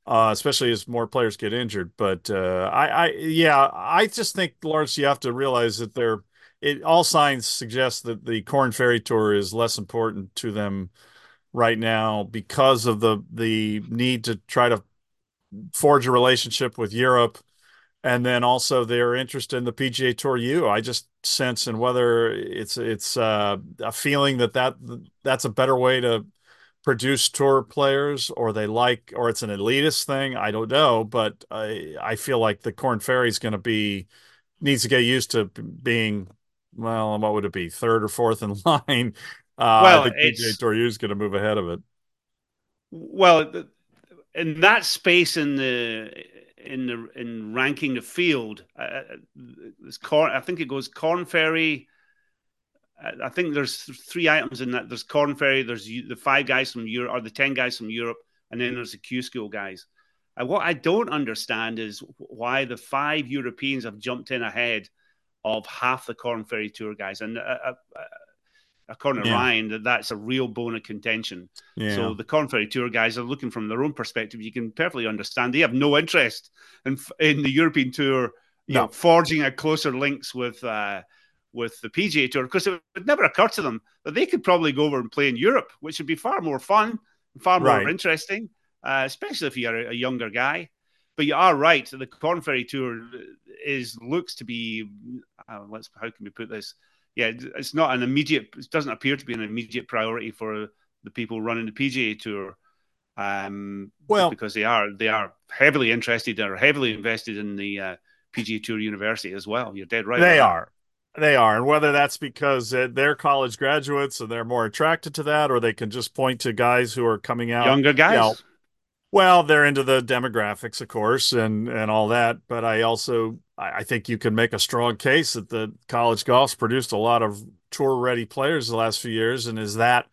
Uh, especially as more players get injured. But uh, I, I, yeah, I just think, Lawrence, you have to realize that they're it all signs suggest that the Korn Ferry Tour is less important to them right now because of the the need to try to forge a relationship with Europe and then also their interest in the PGA Tour U. I just sense and whether it's it's uh, a feeling that that that's a better way to produce tour players or they like or it's an elitist thing. I don't know, but I I feel like the Korn Ferry is going to be needs to get used to being well, what would it be? Third or fourth in line. Uh, well, I think PGA Tour is going to move ahead of it. Well, in that space in the in the in ranking the field, uh, uh corn. I think it goes Korn Ferry. I think there's three items in that. There's Korn Ferry. There's the five guys from Europe, or the ten guys from Europe, and then there's the Q School guys. And what I don't understand is why the five Europeans have jumped in ahead of half the Korn Ferry Tour guys, and uh, uh, uh according to yeah. Ryan, that that's a real bone of contention. Yeah. So the Korn Ferry Tour guys are looking from their own perspective. You can perfectly understand they have no interest in in the European Tour, know, forging a closer links with. Uh, with the PGA Tour, because it would never occur to them that they could probably go over and play in Europe, which would be far more fun, far more right. interesting, uh, especially if you're a, a younger guy. But you are right. The Korn Ferry Tour is looks to be. Uh, let's how can we put this? Yeah, it's not an immediate. It doesn't appear to be an immediate priority for the people running the PGA Tour. Um, well, because they are they are heavily interested or heavily invested in the uh, PGA Tour University as well. You're dead right. They are. They are, and whether that's because they're college graduates and they're more attracted to that, or they can just point to guys who are coming out, younger guys, you know, well, they're into the demographics, of course, and and all that. But I also I think you can make a strong case that the college golf's produced a lot of tour ready players the last few years, and is that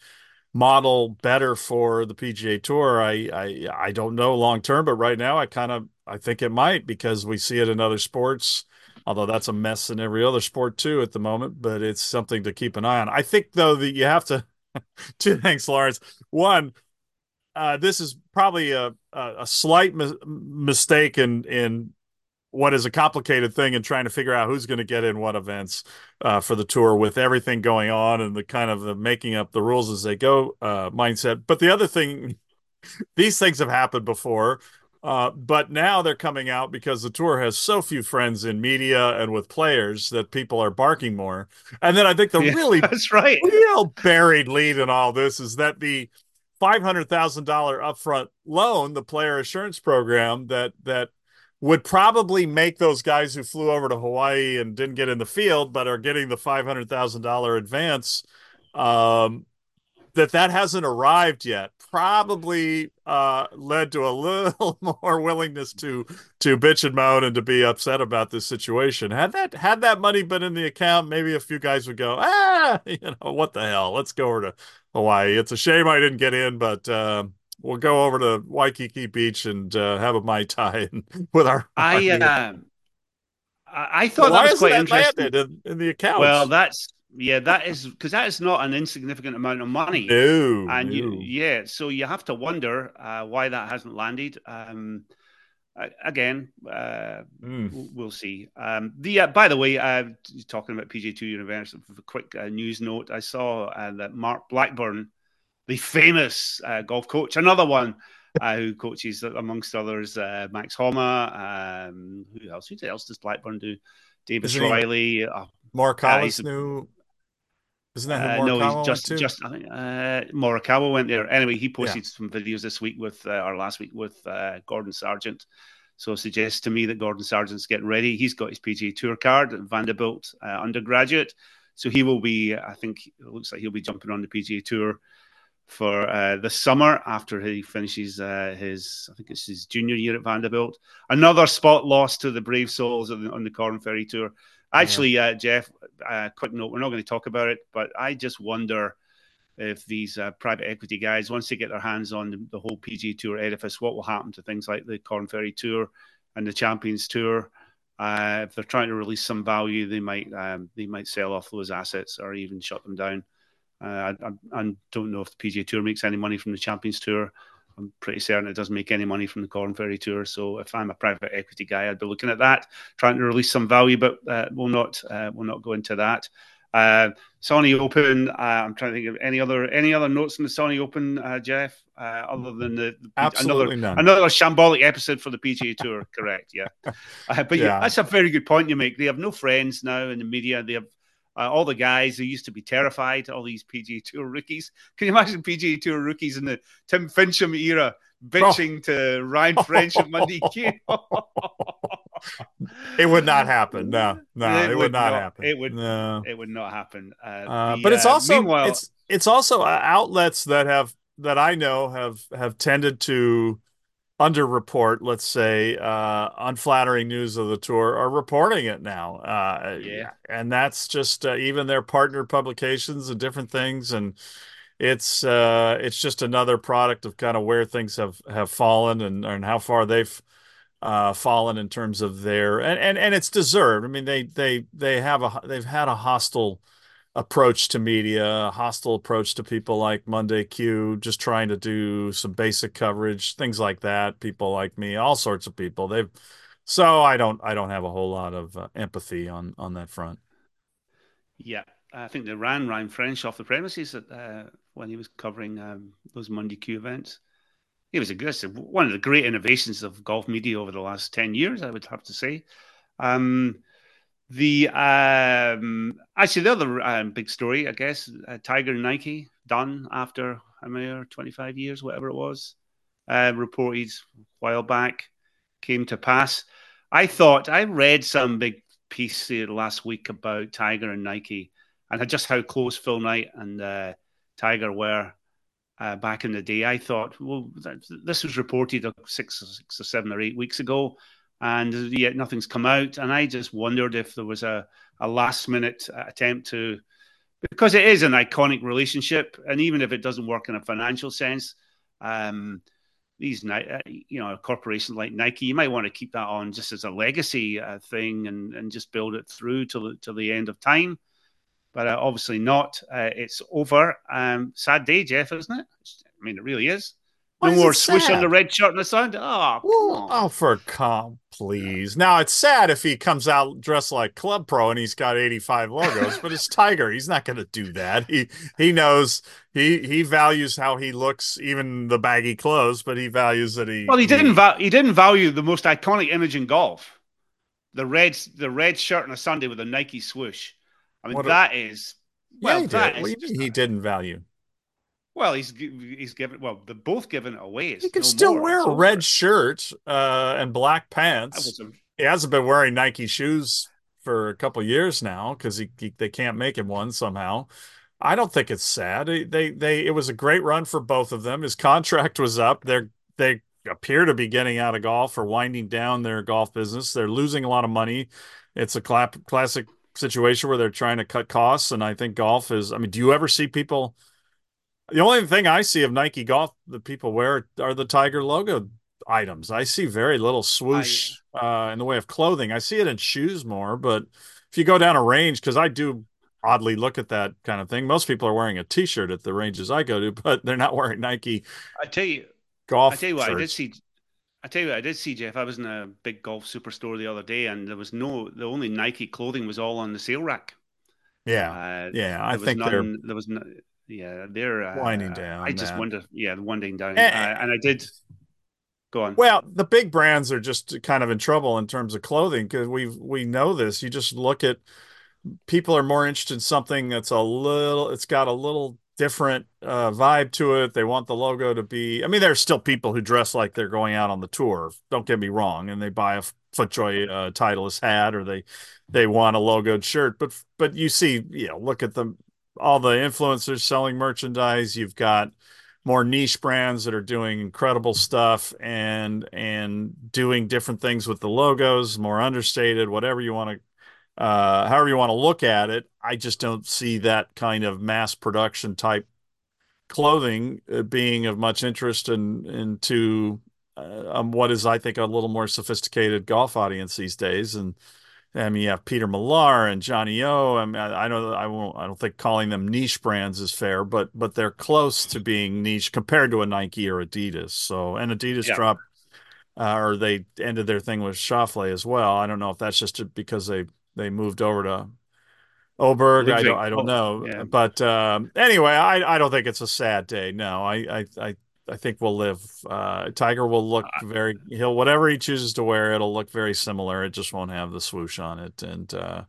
model better for the PGA Tour? I I I don't know long term, but right now I kind of I think it might because we see it in other sports. Although that's a mess in every other sport too at the moment, but it's something to keep an eye on. I think though that you have to two things, Lawrence. One, uh, this is probably a a, a slight mi- mistake in in what is a complicated thing in trying to figure out who's going to get in what events uh, for the tour with everything going on and the kind of the making up the rules as they go uh, mindset. But the other thing, these things have happened before. Uh, but now they're coming out because the tour has so few friends in media and with players that people are barking more. And then I think the yeah, really that's right, real buried lead in all this is that the $500,000 upfront loan, the player assurance program that that would probably make those guys who flew over to Hawaii and didn't get in the field but are getting the $500,000 advance um, that that hasn't arrived yet probably uh, led to a little more willingness to to bitch and moan and to be upset about this situation. Had that had that money been in the account, maybe a few guys would go, ah, you know, what the hell? Let's go over to Hawaii. It's a shame I didn't get in, but uh, we'll go over to Waikiki Beach and uh, have a mai tai with our. I uh, I thought that was quite that interesting in, in, the account. Well, that's yeah, that is because that is not an insignificant amount of money. No, and no. you yeah, so you have to wonder uh, why that hasn't landed. Um, again, uh, mm. we'll see. Um, the uh, by the way, uh, talking about PGA Tour University, a quick uh, news note: I saw uh, that Mark Blackburn, the famous uh, golf coach, another one who coaches amongst others, Max Homa. Um, who else? Who else does Blackburn do? Davis Riley. Mark Hollis knew isn't that who uh, no, just just I think uh, Morikawa went there. Anyway, he posted yeah. some videos this week with uh, or last week with uh, Gordon Sargent. So suggests to me that Gordon Sargent's getting ready. He's got his PGA Tour card Vanderbilt uh, undergraduate, so he will be. I think it looks like he'll be jumping on the PGA Tour for uh, the summer after he finishes uh, his. I think it's his junior year at Vanderbilt. Another spot lost to the Brave Souls on the, on the Korn Ferry Tour. Actually, uh, Geoff, uh, quick note: we're not going to talk about it, but I just wonder if these uh, private equity guys, once they get their hands on the, the, whole PG Tour edifice, what will happen to things like the Korn Ferry Tour and the Champions Tour? Uh, if they're trying to release some value, they might um, they might sell off those assets or even shut them down. Uh, I, I, don't know if the PGA Tour makes any money from the Champions Tour. I'm pretty certain it doesn't make any money from the Korn Ferry Tour. So if I'm a private equity guy, I'd be looking at that, trying to release some value, but uh, we'll not uh, we'll not go into that. Uh, Sony Open. Uh, I'm trying to think of any other any other notes on the Sony Open, uh, Geoff, uh, other than the, the Absolutely another none. another shambolic episode for the PGA Tour. Correct, yeah. Uh, but yeah. yeah. that's a very good point you make. They have no friends now in the media. They have uh, all the guys who used to be terrified, all these PGA Tour rookies. Can you imagine PGA Tour rookies in the Tim Finchem era bitching oh. to Ryan French at Monday Q? it would not happen. No, no, it, it would, would, not, happen. It would. No, it would not happen. Uh, uh, the, but it's uh, also it's it's also uh, outlets that have that I know have have tended to underreport, let's say, uh, unflattering news of the tour are reporting it now. Uh, yeah, and that's just uh, even their partner publications and different things, and it's uh, it's just another product of kind of where things have have fallen and and how far they've uh, fallen in terms of their and, and and it's deserved. I mean, they they they have a they've had a hostile approach to media, a hostile approach to people like Monday Q, just trying to do some basic coverage, things like that. People like me, all sorts of people. They've so I don't I don't have a whole lot of uh, empathy on on that front. Yeah, I think they ran Ryan French off the premises uh, when he was covering um, those Monday Q events. It was a good, one of the great innovations of golf media over the last ten years. I would have to say. Um, the um, actually the other um, big story, I guess, uh, Tiger and Nike done after many twenty five years, whatever it was, uh, reported a while back, came to pass. I thought I read some big piece last week about Tiger and Nike and just how close Phil Knight and uh, Tiger were uh, back in the day. I thought, well, this was reported six, six or seven or eight weeks ago and yet nothing's come out. And I just wondered if there was a, a last minute attempt to, because it is an iconic relationship, and even if it doesn't work in a financial sense, um, these uh, you know a corporation like Nike, you might want to keep that on just as a legacy uh, thing and and just build it through till till the end of time. But uh, obviously not. Uh, it's over. Um, sad day, Geoff, isn't it? I mean, it really is. No more swish sad? on the red shirt and the sun. Oh, oh, for calm, please. Now it's sad if he comes out dressed like Club Pro and he's got 85 logos, but it's Tiger. He's not going to do that. He he knows he he values how he looks, even the baggy clothes, but he values that he. Well, he didn't va- he didn't value the most iconic image in golf, the red the red shirt on a Sunday with a Nike swoosh. I mean, that is what that a, is well, yeah, that is, he didn't value. Well, he's he's given well, they're both given away. He can no still more. wear a red shirt uh, and black pants. He hasn't been wearing Nike shoes for a couple years now because he, he, they can't make him one somehow. I don't think it's sad. They, they they it was a great run for both of them. His contract was up. They're they appear to be getting out of golf or winding down their golf business. They're losing a lot of money. It's a cl- classic situation where they're trying to cut costs, and I think golf is. I mean, do you ever see people? The only thing I see of Nike golf that people wear are the Tiger logo items. I see very little swoosh uh, in the way of clothing. I see it in shoes more, but if you go down a range, because I do oddly look at that kind of thing. Most people are wearing a T-shirt at the ranges I go to, but they're not wearing Nike. I tell you, golf. I tell you what, shirts. I did see. I tell you what, I did see Geoff. I was in a big golf superstore the other day, and there was no. The only Nike clothing was all on the sale rack. Yeah, uh, yeah. I think none, there was no, yeah they're uh, winding down. I just wonder, yeah, winding down, and, uh, and I did. Go on. Well, the big brands are just kind of in trouble in terms of clothing because we we know this. You just look at people are more interested in something that's a little. It's got a little different uh, vibe to it. They want the logo to be. I mean, there's still people who dress like they're going out on the tour. Don't get me wrong, and they buy a FootJoy uh, Titleist hat or they they want a logoed shirt. But but you see, you know, look at them. All the influencers selling merchandise. You've got more niche brands that are doing incredible stuff and and doing different things with the logos, more understated, whatever you want to uh, however you want to look at it, I just don't see that kind of mass production type clothing uh, being of much interest in into uh, um, what is, I think, a little more sophisticated golf audience these days. And I mean, you have Peter Millar and Johnny O. I mean, I, I don't, I won't, I don't think calling them niche brands is fair, but but they're close to being niche compared to a Nike or Adidas. So, and Adidas yeah. dropped. Uh, or they ended their thing with Schauffele as well. I don't know if that's just because they they moved over to Åberg. I don't, I don't know, yeah. but um, anyway, I, I don't think it's a sad day. No, I, I, I, I think we'll live. Uh, Tiger will look very. He'll whatever he chooses to wear, it'll look very similar. It just won't have the swoosh on it. And uh,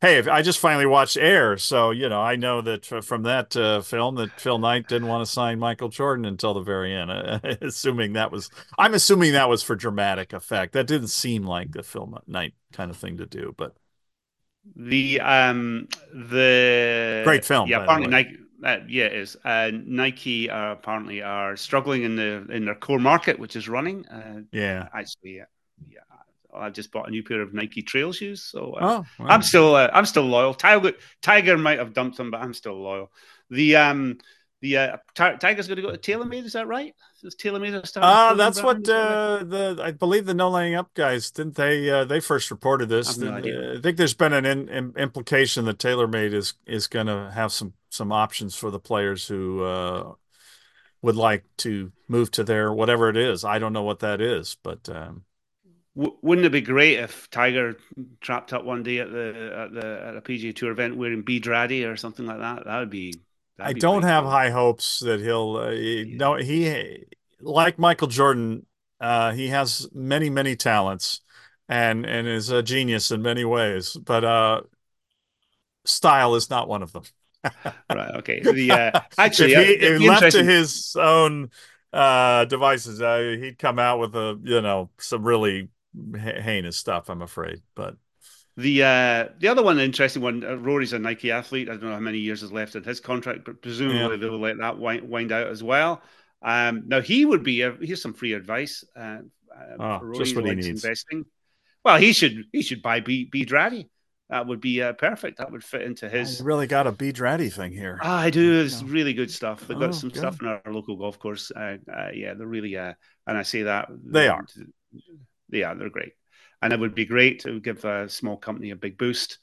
hey, I just finally watched Air, so you know I know that from that uh, film that Phil Knight didn't want to sign Michael Jordan until the very end. assuming that was, I'm assuming that was for dramatic effect. That didn't seem like the Phil Knight kind of thing to do, but the um the great film. Yeah, apparently Nike. Uh, yeah, it is. Uh, Nike uh, apparently are struggling in the in their core market, which is running. Uh, yeah, actually, yeah, yeah. I just bought a new pair of Nike Trail shoes, so uh, oh, wow. I'm still uh, I'm still loyal. Tiger Tiger might have dumped them, but I'm still loyal. The um the uh, Tiger's going to go to TaylorMade. Is that right? Is TaylorMade start? Ah, uh, that's what uh, the I believe the No Laying Up guys didn't they? Uh, they first reported this. I, no I think there's been an in, in, implication that TaylorMade is is going to have some some options for the players who uh, would like to move to their whatever it is. I don't know what that is, but. Um, wouldn't it be great if Tiger trapped up one day at the at the at a PGA Tour event wearing B. Draddy or something like that? That would be I don't have cool. high hopes that he'll. Uh, yeah. No, he like Michael Jordan. Uh, he has many, many talents, and and is a genius in many ways. But uh, style is not one of them. Right. Okay. The uh, actually, if he, if left to his own uh, devices, uh, he'd come out with a you know some really heinous stuff. I'm afraid, but the uh, the other one, interesting one, uh, Rory's a Nike athlete. I don't know how many years is left in his contract, but presumably yeah. they'll let that wind, wind out as well. Um, now he would be. A, here's some free advice. Uh, oh, for Rory just what he needs. Investing. Well, he should he should buy B B Beadraddy. That would be uh, perfect. That would fit into his. Oh, really got a B. Draddy thing here. Ah, I do. It's really good stuff. They've got oh, some good. stuff in our local golf course. Uh, uh, yeah, they're really. Uh, and I say that they are. Yeah, they're great and it would be great to give a small company a big boost.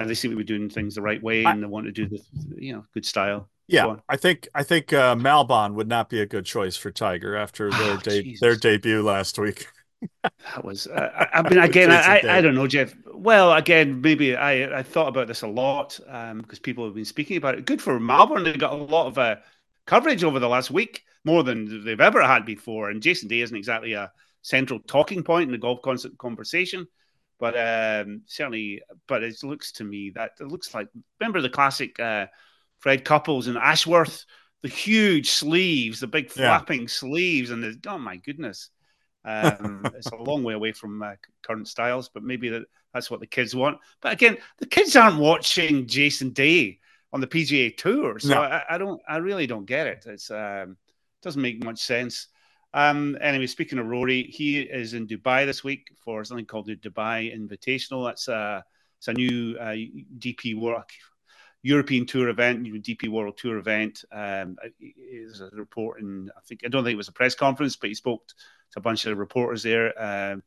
And they seem to be doing things the right way, and they want to do the you know good style. Yeah, I think I think uh, Malbon would not be a good choice for Tiger after their oh, de- their debut last week. that was uh, I, mean again I, I, I don't know Geoff. Well again maybe I I thought about this a lot um, because people have been speaking about it. Good for Malbon; they got a lot of uh, coverage over the last week more than they've ever had before. And Jason Day isn't exactly a central talking point in the golf conversation. But um, certainly, but it looks to me that it looks like remember the classic uh, Fred Couples and Ashworth, the huge sleeves, the big flapping yeah. sleeves, and the oh my goodness, um, it's a long way away from uh, current styles, but maybe that, that's what the kids want. But again, the kids aren't watching Jason Day on the PGA Tour, so no. I, I, don't, I really don't get it. It um, doesn't make much sense. Um, anyway, speaking of Rory, he is in Dubai this week for something called the Dubai Invitational. That's a it's a new uh, DP World European Tour event, DP World Tour event. Um, is a report, and I think I don't think it was a press conference, but he spoke a bunch of reporters there um,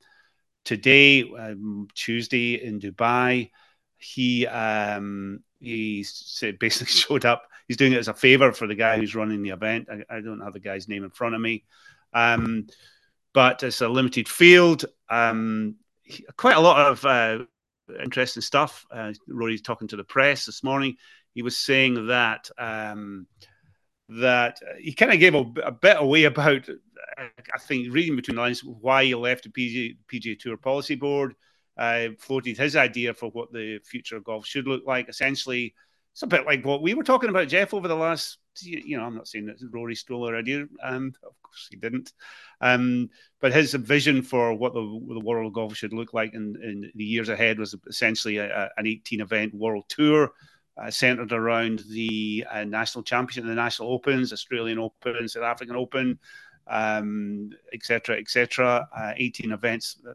today, um, Tuesday in Dubai. He um, he basically showed up. He's doing it as a favor for the guy who's running the event. I, I don't have the guy's name in front of me, um, but it's a limited field. Um, quite a lot of uh, interesting stuff. Uh, Rory's talking to the press this morning. He was saying that um, that he kind of gave a, a, bit away about, I think, reading between the lines, why he left the PGA, PGA Tour Policy Board. Uh, floated his idea for what the future of golf should look like. Essentially, it's a bit like what we were talking about, Geoff, over the last. You know, I'm not saying that Rory stole our idea, and of course he didn't. Um, but his vision for what the, the world of golf should look like in, in the years ahead was essentially a, a, an 18 event world tour. Uh, centered around the uh, national championship, the national opens, Australian Open, South African Open, etc., um, etc. Et uh, 18 events, uh,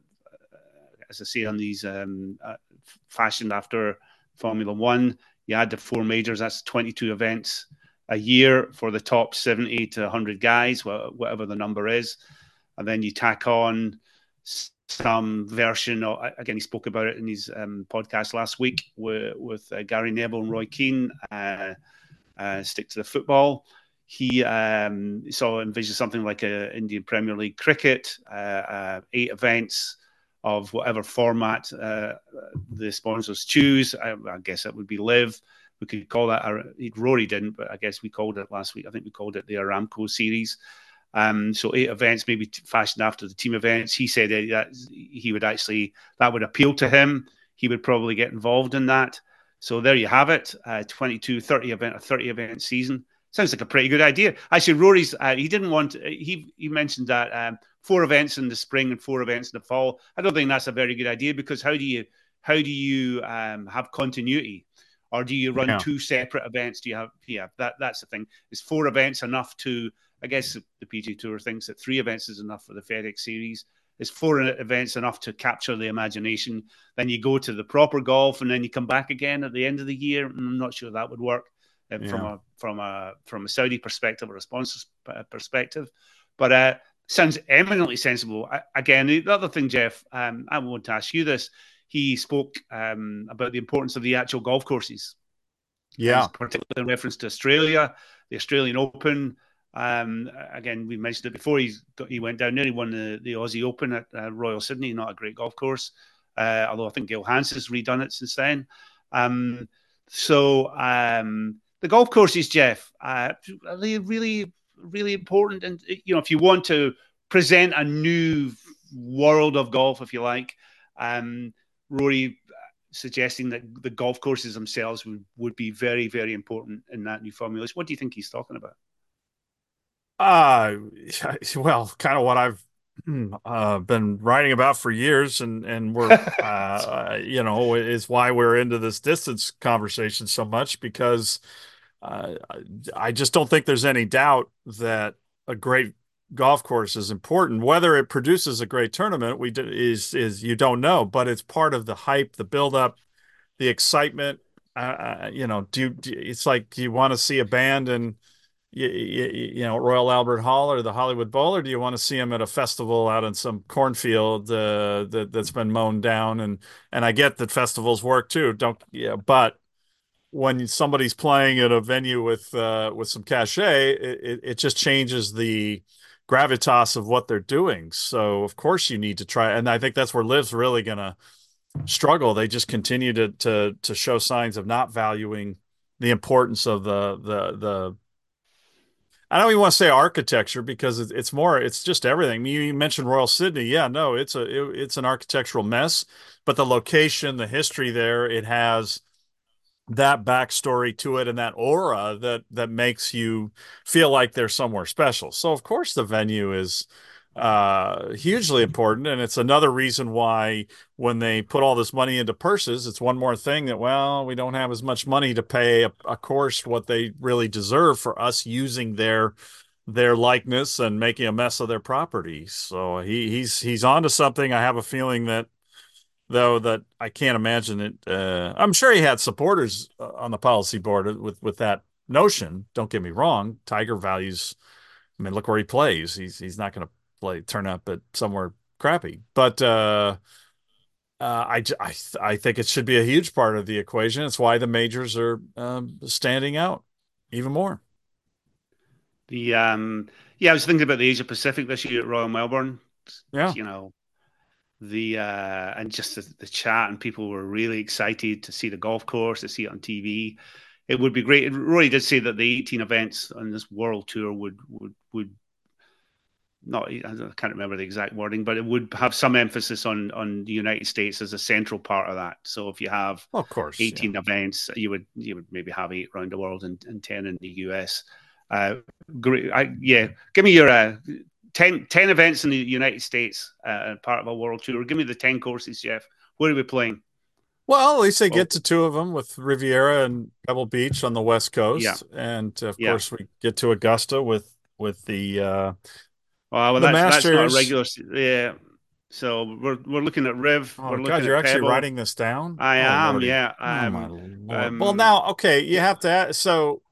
as I say, on these um, uh, fashioned after Formula One. You add the four majors, that's 22 events a year for the top 70 to 100 guys, whatever the number is. And then you tack on some version of, again, he spoke about it in his um, podcast last week with, with uh, Gary Neville and Roy Keane, uh, uh, Stick to the Football. He um, saw envision something like a Indian Premier League cricket, uh, uh, eight events of whatever format uh, the sponsors choose. I, I guess it would be LIV. we could call that. Rory didn't, but I guess we called it last week. I think we called it the Aramco series. Um, so eight events, maybe fashioned after the team events. He said that he would actually that would appeal to him. He would probably get involved in that. So there you have it. Uh, 22, 30 event, a 30 event season. Sounds like a pretty good idea. Actually, Rory's uh, he didn't want he he mentioned that um, four events in the spring and four events in the fall. I don't think that's a very good idea because how do you how do you um, have continuity? or do you run yeah. two separate events? Do you have yeah that that's the thing. Is four events enough to? I guess the PG Tour thinks that three events is enough for the FedEx Series. Is four events enough to capture the imagination? Then you go to the proper golf, and then you come back again at the end of the year. I'm not sure that would work uh, yeah. from a from a from a Saudi perspective or a sponsor perspective, but uh, sounds eminently sensible. I, again, the other thing, Geoff, um, I want to ask you this he spoke um, about the importance of the actual golf courses. Yeah, particularly in reference to Australia, the Australian Open. Um, again, we mentioned it before. Got, he went down there. He won the, the Aussie Open at uh, Royal Sydney. Not a great golf course, uh, although I think Gil Hanse has redone it since then. Um, so um, the golf courses, Geoff, uh, are they really, really important? And you know, if you want to present a new world of golf, if you like, um, Rory uh, suggesting that the golf courses themselves would, would be very, very important in that new formula. What do you think he's talking about? Uh, well, kind of what I've uh, been writing about for years, and and we're uh, you know is why we're into this distance conversation so much because uh, I just don't think there's any doubt that a great golf course is important. Whether it produces a great tournament, we do, is is you don't know, but it's part of the hype, the build up, the excitement. Uh, uh you know, do, you, do it's like do you want to see a band and you, you, you, know Royal Albert Hall or the Hollywood Bowl, or do you want to see them at a festival out in some cornfield uh, that that's been mown down? And and I get that festivals work too. Don't yeah, but when somebody's playing at a venue with uh, with some cachet, it, it just changes the gravitas of what they're doing. So of course you need to try, and I think that's where LIV's really to struggle. They just continue to to to show signs of not valuing the importance of the the the. I don't even want to say architecture because it's more. It's just everything. You mentioned Royal Sydney. Yeah, no, it's a it, it's an architectural mess, but the location, the history there, it has that backstory to it and that aura that that makes you feel like they're somewhere special. So of course the venue is uh hugely important and it's another reason why when they put all this money into purses it's one more thing that well we don't have as much money to pay a, a course what they really deserve for us using their their likeness and making a mess of their property so he he's he's onto something i have a feeling that though that I can't imagine it. Uh, I'm sure he had supporters uh, on the policy board with with that notion. Don't get me wrong. Tiger values. I mean, look where he plays. He's he's not going to play turn up at somewhere crappy. But uh, uh, I I I think it should be a huge part of the equation. It's why the majors are um, standing out even more. The um, yeah, I was thinking about the Asia Pacific this year at Royal Melbourne. Yeah, you know, the uh, and just the, the, chat and people were really excited to see the golf course, to see it on TV. It would be great. Rory did say that the 18 events on this world tour would would would not I can't remember the exact wording, but it would have some emphasis on on the United States as a central part of that. So if you have of course 18 yeah. events, you would you would maybe have eight around the world and, and 10 in the US. Uh, great, I, yeah. Give me your uh, 10, 10 events in the United States, uh, part of a world tour. Give me the 10 courses, Geoff. Where are we playing? Well, at least they get to two of them with Riviera and Pebble Beach on the West Coast, yeah. and of yeah. course we get to Augusta with with the. Uh, well, the that's, Masters. that's not a regular. Yeah, so we're we're looking at Riv. Oh God, you're actually Pebble. writing this down. I oh, am. Lordy. Yeah. Um, oh, um, well, now okay, you have to. Add, so.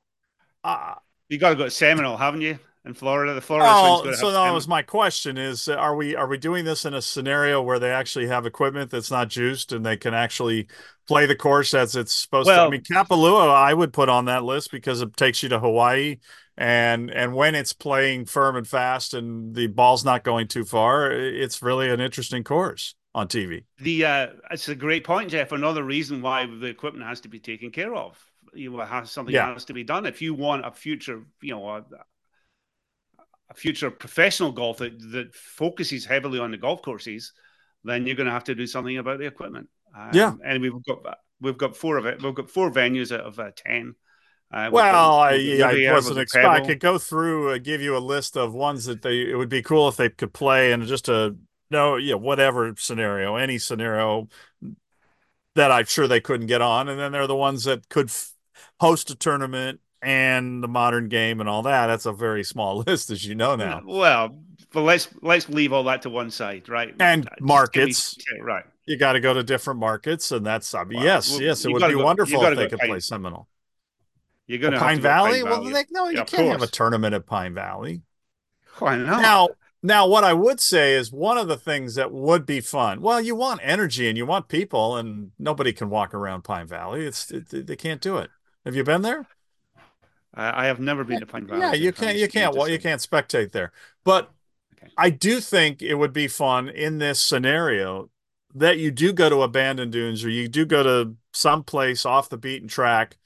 Uh, you got to go to Seminole, haven't you? in Florida. The Florida. Oh, so that was my question: Is are we are we doing this in a scenario where they actually have equipment that's not juiced and they can actually play the course as it's supposed well, to? I mean, Kapalua, I would put on that list because it takes you to Hawaii, and and when it's playing firm and fast and the ball's not going too far, it's really an interesting course on TV. The uh, it's a great point, Geoff. Another reason why the equipment has to be taken care of you know, has something yeah. has to be done. If you want a future, you know, a, a future professional golf that, that focuses heavily on the golf courses, then you're going to have to do something about the equipment. Um, yeah, and we've got we've got four of it. We've got four venues out of uh, ten. Well, I, I wasn't expecting. I could go through, uh, give you a list of ones that they. It would be cool if they could play in just a no, yeah, whatever scenario, any scenario that I'm sure they couldn't get on, and then there are the ones that could f- host a tournament and the modern game and all that. That's a very small list, as you know now. Well, but let's let's leave all that to one side, right? And Just markets, me, right? You got to go to different markets, and that's I mean, yes, well, yes, it would be go, wonderful if they could play Seminole. You're going to Pine Valley. Pine Valley. Well, they, no, you yeah, can't have a tournament at Pine Valley. Oh, Why not? Now, now, what I would say is one of the things that would be fun. Well, you want energy and you want people, and nobody can walk around Pine Valley. It's it, they can't do it. Have you been there? I, I have never been to Pine Valley. Yeah, you can't. You can't. Well, you can't spectate there. But okay. I do think it would be fun in this scenario that you do go to a Bandon Dunes or you do go to some place off the beaten track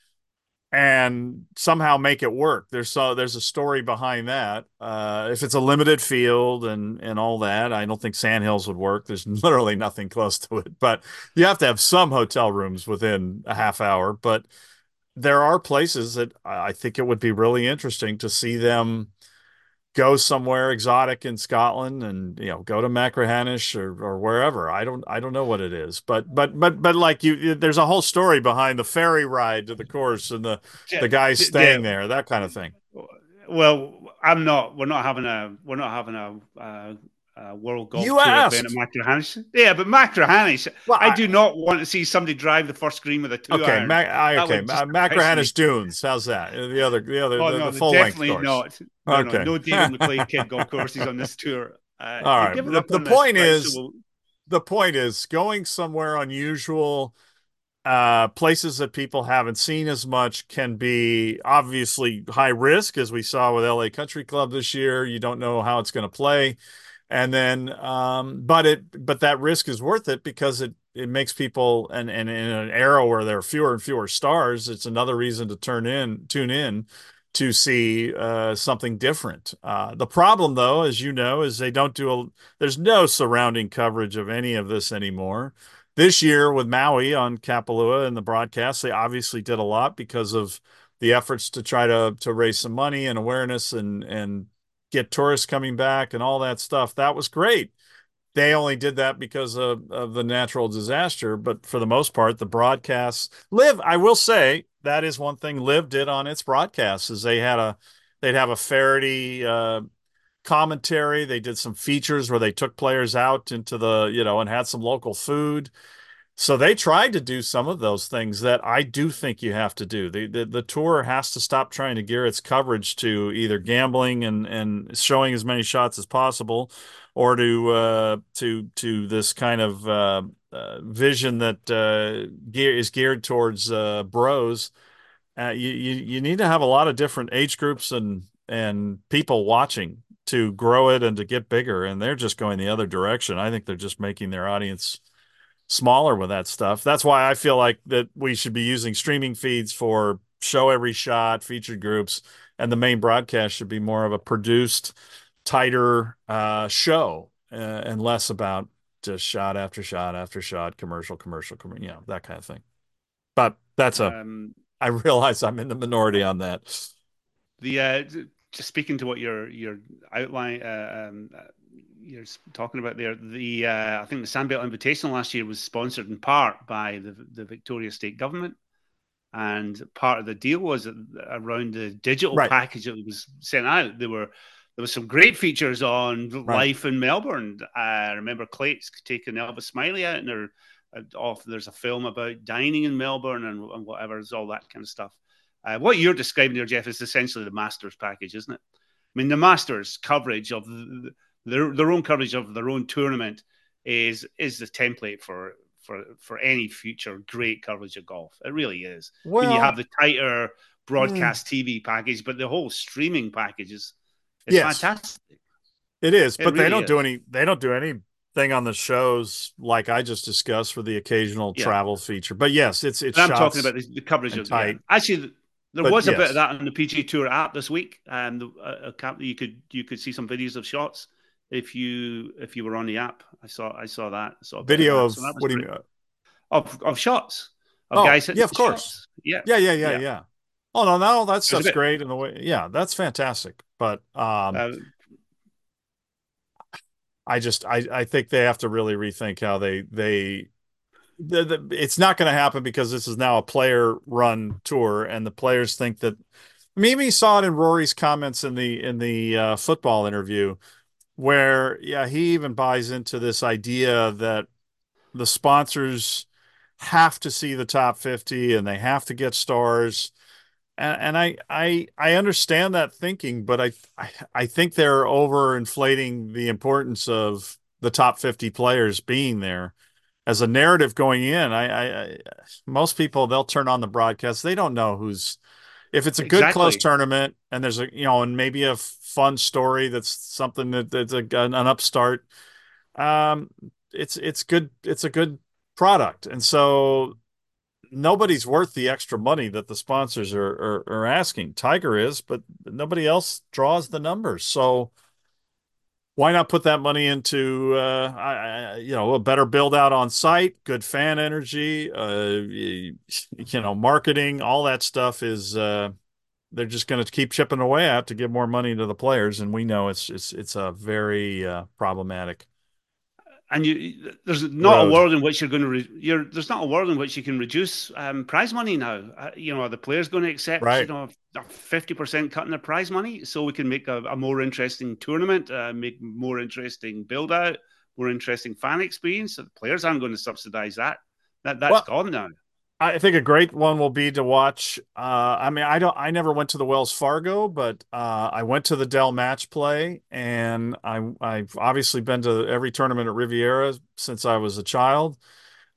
and somehow make it work. There's so there's a story behind that. Uh, if it's a limited field and and all that, I don't think Sandhills would work. There's literally nothing close to it, but you have to have some hotel rooms within a half hour. But there are places that I think it would be really interesting to see them go somewhere exotic in Scotland and you know go to Machrihanish or, or wherever. I don't I don't know what it is, but but but but like you, there's a whole story behind the ferry ride to the course and the the guys staying yeah. there, that kind of thing. Well, I'm not. We're not having a. We're not having a. Uh, uh, World Golf you Tour asked. event at Machrihanish. Yeah, but Machrihanish, well, I, I, do not want to see somebody drive the first green with a two okay, iron. Mac, I, okay, Machrihanish Dunes. How's that? The other, the other, oh, the, no, the full definitely length course. not. No, okay. no, no David McLay Kidd golf courses on this tour. Uh, All right. The, the point is, so we'll... the point is going somewhere unusual. Uh, places that people haven't seen as much can be obviously high risk, as we saw with LA Country Club this year. You don't know how it's going to play and then um, but it but that risk is worth it because it it makes people and and in an era where there are fewer and fewer stars it's another reason to turn in tune in to see uh, something different. Uh, the problem though as you know is they don't do a there's no surrounding coverage of any of this anymore. This year with maui on kapalua and the broadcast they obviously did a lot because of the efforts to try to to raise some money and awareness and and get tourists coming back and all that stuff. That was great. They only did that because of, of the natural disaster, but for the most part, the broadcasts live. I will say that is one thing LIV did on its broadcasts is they had a they'd have a Feherty uh, commentary. They did some features where they took players out into the, you know, and had some local food. So they tried to do some of those things that I do think you have to do. The, the the tour has to stop trying to gear its coverage to either gambling and and showing as many shots as possible, or to uh, to to this kind of uh, uh, vision that uh, gear is geared towards uh, bros. Uh, you, you you need to have a lot of different age groups and and people watching to grow it and to get bigger. And they're just going the other direction. I think they're just making their audience smaller with that stuff. That's why I feel like that we should be using streaming feeds for show every shot, featured groups, and the main broadcast should be more of a produced, tighter uh, show uh, and less about just shot after shot after shot, commercial, commercial, commercial, you know, that kind of thing. But that's a. Um, I realize I'm in the minority on that. The uh, just speaking to what your your outline uh, um, you're talking about there, the uh, I think the Sandbelt Invitational last year was sponsored in part by the the Victoria State Government, and part of the deal was around the digital right. package that was sent out. There were there was some great features on right. life in Melbourne. I remember Clates taking Elvis Smylie out, and there uh, off there's a film about dining in Melbourne and, and whatever, is all that kind of stuff. Uh, what you're describing there, Geoff, is essentially the Masters package, isn't it? I mean, the Masters coverage of the, their their own coverage of their own tournament is is the template for for for any future great coverage of golf. It really is. Well, when you have the tighter broadcast mm, TV package, but the whole streaming package is, is yes, fantastic. It is, it but really they don't is. do any they don't do anything on the shows like I just discussed for the occasional yeah. travel feature. But yes, it's it's. I'm talking about the, the coverage of tight. Yeah. Actually, there but was a yes. bit of that on the PGA Tour app this week, and uh, you could you could see some videos of shots if you if you were on the app. I saw I saw that. saw video of, so what do you mean? Of of shots. Of oh, guys yeah, of course. Yeah. yeah. Yeah, yeah, yeah, yeah. Oh no, no, that stuff's great in the way. Yeah, that's fantastic. But um uh, I just I I think they have to really rethink how they they the, the, it's not going to happen because this is now a player run tour and the players think that maybe saw it in Rory's comments in the in the uh, football interview where yeah he even buys into this idea that the sponsors have to see the top 50 and they have to get stars and, and I, I I understand that thinking, but I, I I think they're overinflating the importance of the top 50 players being there as a narrative going in. I, I most people they'll turn on the broadcast. They don't know who's if it's a good exactly. close tournament and there's a you know and maybe a fun story that's something that, that's a, an upstart. Um it's it's good it's a good product. And so nobody's worth the extra money that the sponsors are, are, are asking. Tiger is but nobody else draws the numbers. So why not put that money into uh, I, you know a better build out on site good fan energy uh, you, know marketing all that stuff is uh, they're just going to keep chipping away at to give more money to the players and we know it's it's it's a very uh, problematic and you there's not road. a world in which you're going to re, you're there's not a world in which you can reduce um, prize money now. Uh, you know, are the players going to accept right. you know a fifty percent cut in their prize money so we can make a, a more interesting tournament, uh, make more interesting build out, more interesting fan experience. So the players aren't going to subsidize that. That that's well, gone now. I think a great one will be to watch. Uh, I mean, I don't. I never went to the Wells Fargo, but uh, I went to the Dell Match Play, and I, I've obviously been to every tournament at Riviera since I was a child.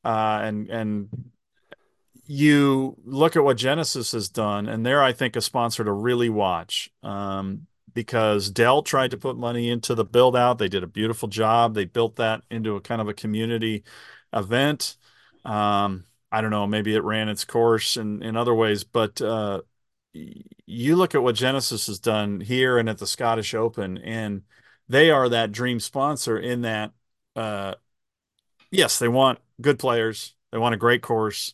Uh, and and you look at what Genesis has done, and they're, I think, a sponsor to really watch. Um, because Dell tried to put money into the build out. They did a beautiful job. They built that into a kind of a community event. Um, I don't know, maybe it ran its course in, in other ways, but uh, you look at what Genesis has done here and at the Scottish Open, and they are that dream sponsor in that, uh, yes, they want good players, they want a great course,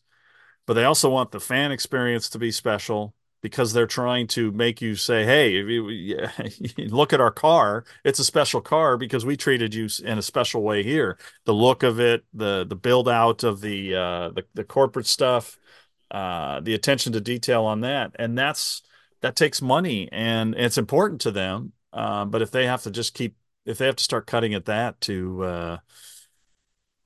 but they also want the fan experience to be special because they're trying to make you say, "Hey, look at our car. It's a special car because we treated you in a special way here. The look of it, the the build out of the uh, the, the corporate stuff, uh, the attention to detail on that, and that's that takes money and it's important to them. Um, but if they have to just keep, if they have to start cutting at that to uh,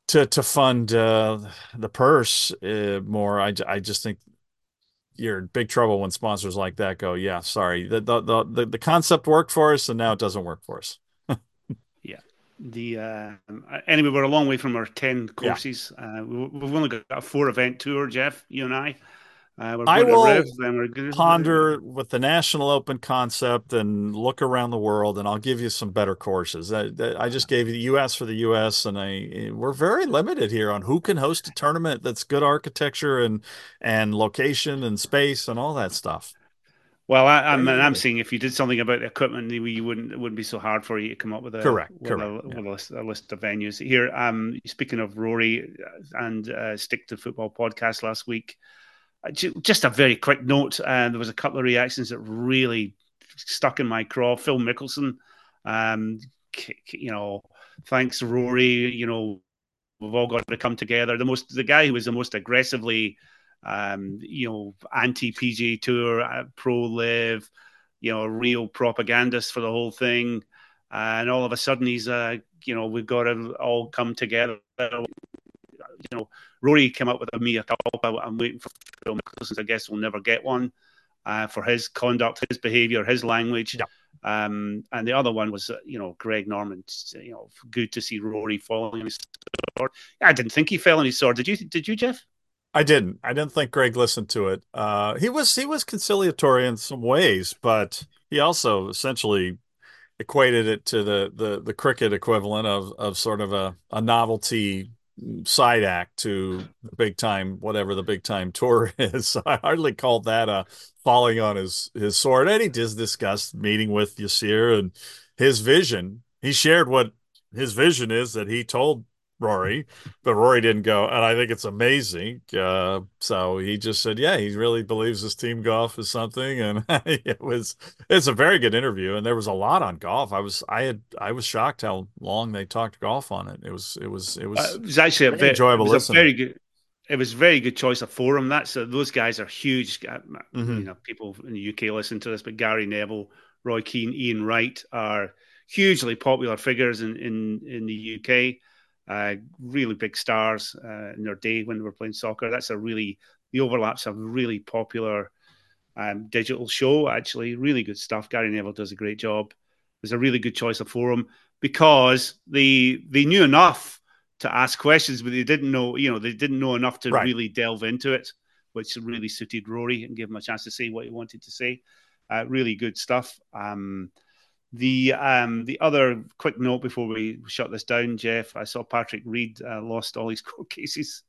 to to fund uh, the purse uh, more, I I just think you're in big trouble when sponsors like that go, yeah, sorry, the the the, the concept worked for us, and now it doesn't work for us. yeah. The uh, anyway, we're a long way from our ten courses. Yeah. Uh, we've only got a four event tour, Geoff. You and I. Uh, I will ponder with the National Open concept and look around the world, and I'll give you some better courses. I, I just gave you the U.S. for the U.S., and I we're very limited here on who can host a tournament that's good architecture and and location and space and all that stuff. Well, I, am I'm, I'm seeing if you did something about the equipment, you wouldn't it wouldn't be so hard for you to come up with a correct, with, correct, a, yeah. with a, list, a, list, of venues. Here, um, speaking of Rory and uh, Stick to Football podcast last week, uh, just a very quick note. Uh, there was a couple of reactions that really stuck in my craw. Phil Mickelson, um, you know, thanks Rory. You know, we've all got to come together. The most, the guy who was the most aggressively, um, you know, anti PGA Tour, uh, pro LIV, you know, real propagandist for the whole thing. Uh, and all of a sudden, he's, uh, you know, we've got to all come together. You know, Rory came up with a mea culpa. I'm waiting for Phil Mickelson. I guess we'll never get one uh, for his conduct, his behaviour, his language. Yeah. Um, and the other one was, uh, you know, Greg Norman. You know, good to see Rory falling on his sword. I didn't think he fell on his sword. Did you? Did you, Geoff? I didn't. I didn't think Greg listened to it. Uh, he was he was conciliatory in some ways, but he also essentially equated it to the the the cricket equivalent of of sort of a, a novelty side act to the big time, whatever the big time tour is. I hardly called that a falling on his his sword. And he just meeting with Yasir and his vision. He shared what his vision is that he told Rory, but Rory didn't go. And I think it's amazing. Uh, so he just said, yeah, he really believes his team golf is something. And it was, it's a very good interview. And there was a lot on golf. I was, I had, I was shocked how long they talked golf on it. It was, it was, it was, uh, it was actually a very enjoyable it was a very good, it was very good choice of forum. That's uh, those guys are huge. Uh, mm-hmm. You know, people in the UK listen to this, but Gary Neville, Roy Keane, Ian Wright are hugely popular figures in in in the UK uh, really big stars uh, in their day when they were playing soccer. That's a really the Overlap's a really popular um, digital show. Actually, really good stuff. Gary Neville does a great job. It was a really good choice of forum because they they knew enough to ask questions, but they didn't know. You know, they didn't know enough to right. really delve into it, which really suited Rory and gave him a chance to say what he wanted to say. Uh, really good stuff. Um, the um, the other quick note before we shut this down, Geoff, I saw Patrick Reed uh, lost all his court cases.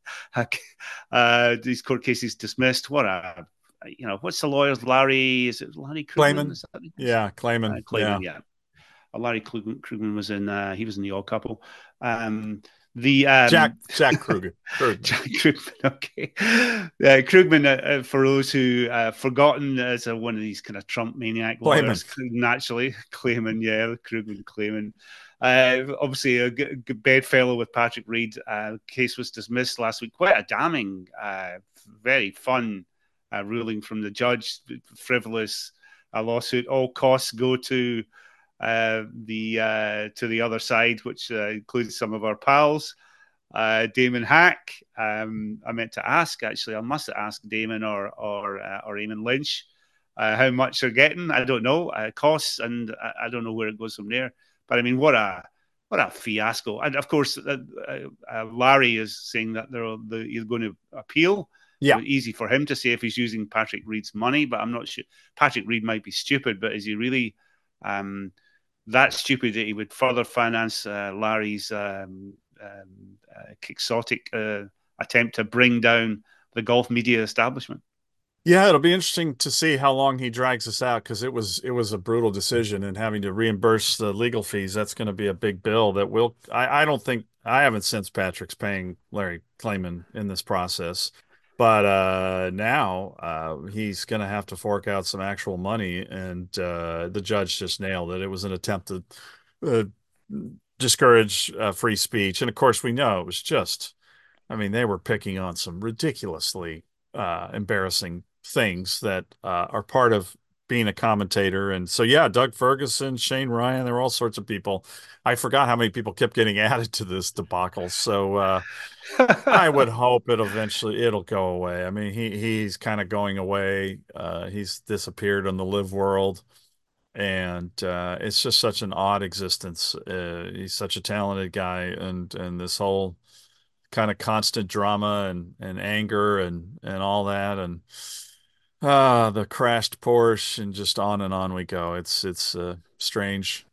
uh, these court cases dismissed. What a you know, what's the lawyers? Larry is it Larry Klugman? Yeah, Klayman. Uh, Klayman, yeah. yeah. Uh, Larry Klugman was in. Uh, he was in the Odd Couple. Um, the um, Jack Jack Klugman. Jack Klugman. Okay, uh, Klugman. Uh, uh, for those who uh, forgotten, as a, one of these kind of Trump maniac lawyers, naturally Klayman. Yeah, Klugman, Klayman. Uh, obviously, a good, good bedfellow with Patrick Reed. Uh, case was dismissed last week. Quite a damning, uh, very fun uh, ruling from the judge. Frivolous lawsuit. All costs go to uh, the uh, to the other side, which uh, includes some of our pals. Uh, Damon Hack. Um, I meant to ask actually. I must ask Damon or or uh, or Eamon Lynch how much they're getting. I don't know costs, and I, I, don't know where it goes from there. But I mean, what a what a fiasco! And of course, Larry is saying that they're, they're he's going to appeal. Yeah, easy for him to say if he's using Patrick Reed's money, but I'm not sure. Patrick Reed might be stupid, but is he really? Um, that stupidity would further finance uh, Larry's um, um, uh, quixotic uh, attempt to bring down the golf media establishment. Yeah, it'll be interesting to see how long he drags this out because it was it was a brutal decision and having to reimburse the legal fees. That's going to be a big bill that will. I, I don't think I haven't sensed Patrick's paying Larry Klayman in this process. But uh, now uh, he's going to have to fork out some actual money, and uh, the judge just nailed it. It was an attempt to uh, discourage uh, free speech, and of course, we know it was just. I mean, they were picking on some ridiculously uh, embarrassing things that are part of being a commentator. And so, yeah, Doug Ferguson, Shane Ryan, there were all sorts of people. I forgot how many people kept getting added to this debacle. So I would hope it eventually it'll go away. I mean, he he's kind of going away. Uh, he's disappeared in the LIV world, and uh, it's just such an odd existence. Uh, he's such a talented guy, and and this whole kind of constant drama and and anger and and all that and ah the crashed Porsche and just on and on we go. It's it's a strange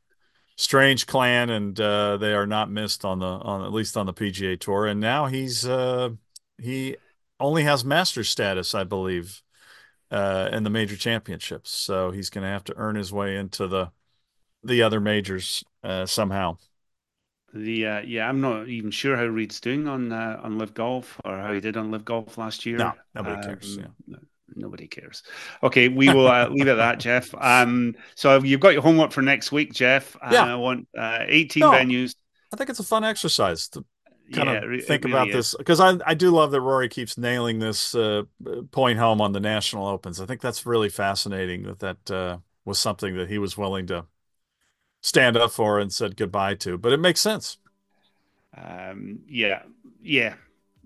strange clan and uh, they are not missed on the on at least on the PGA tour and now he's uh, he only has master status I believe uh, in the major championships. So he's going to have to earn his way into the the other majors uh, somehow. The uh, yeah, I'm not even sure how Reed's doing on uh, on LIV Golf or how he did on LIV Golf last year. No, nobody um, cares. Yeah. Nobody cares. Okay, we will uh, leave it at that, Geoff. Um, so you've got your homework for next week, Geoff. Uh, yeah. I want uh, 18 no, venues. I think it's a fun exercise to kind yeah, of think really about is. this because I I do love that Rory keeps nailing this uh, point home on the national opens. I think that's really fascinating that that uh, was something that he was willing to stand up for and said goodbye to. But it makes sense. Um, yeah, yeah,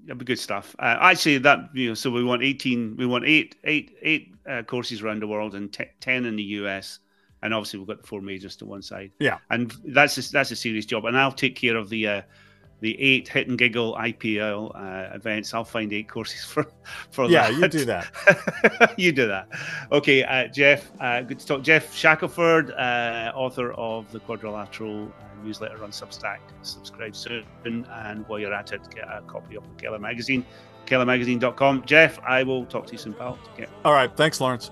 that'd be good stuff. Uh, actually, that you know, so we want eighteen, we want eight, eight, eight uh, courses around the world and t- ten in the US, and obviously we've got the four majors to one side. Yeah, and that's a, that's a serious job, and I'll take care of the. Uh, the eight hit and giggle IPL uh, events. I'll find eight courses for for yeah, that. you do that. you do that. Okay, uh, Geoff. Uh, good to talk. Geoff Shackelford, uh, author of the Quadrilateral uh, newsletter on Substack. Subscribe soon, and while you're at it, get a copy of the McKellar magazine. McKellarMagazine.com. Geoff, I will talk to you soon, pal. All right. Thanks, Lawrence.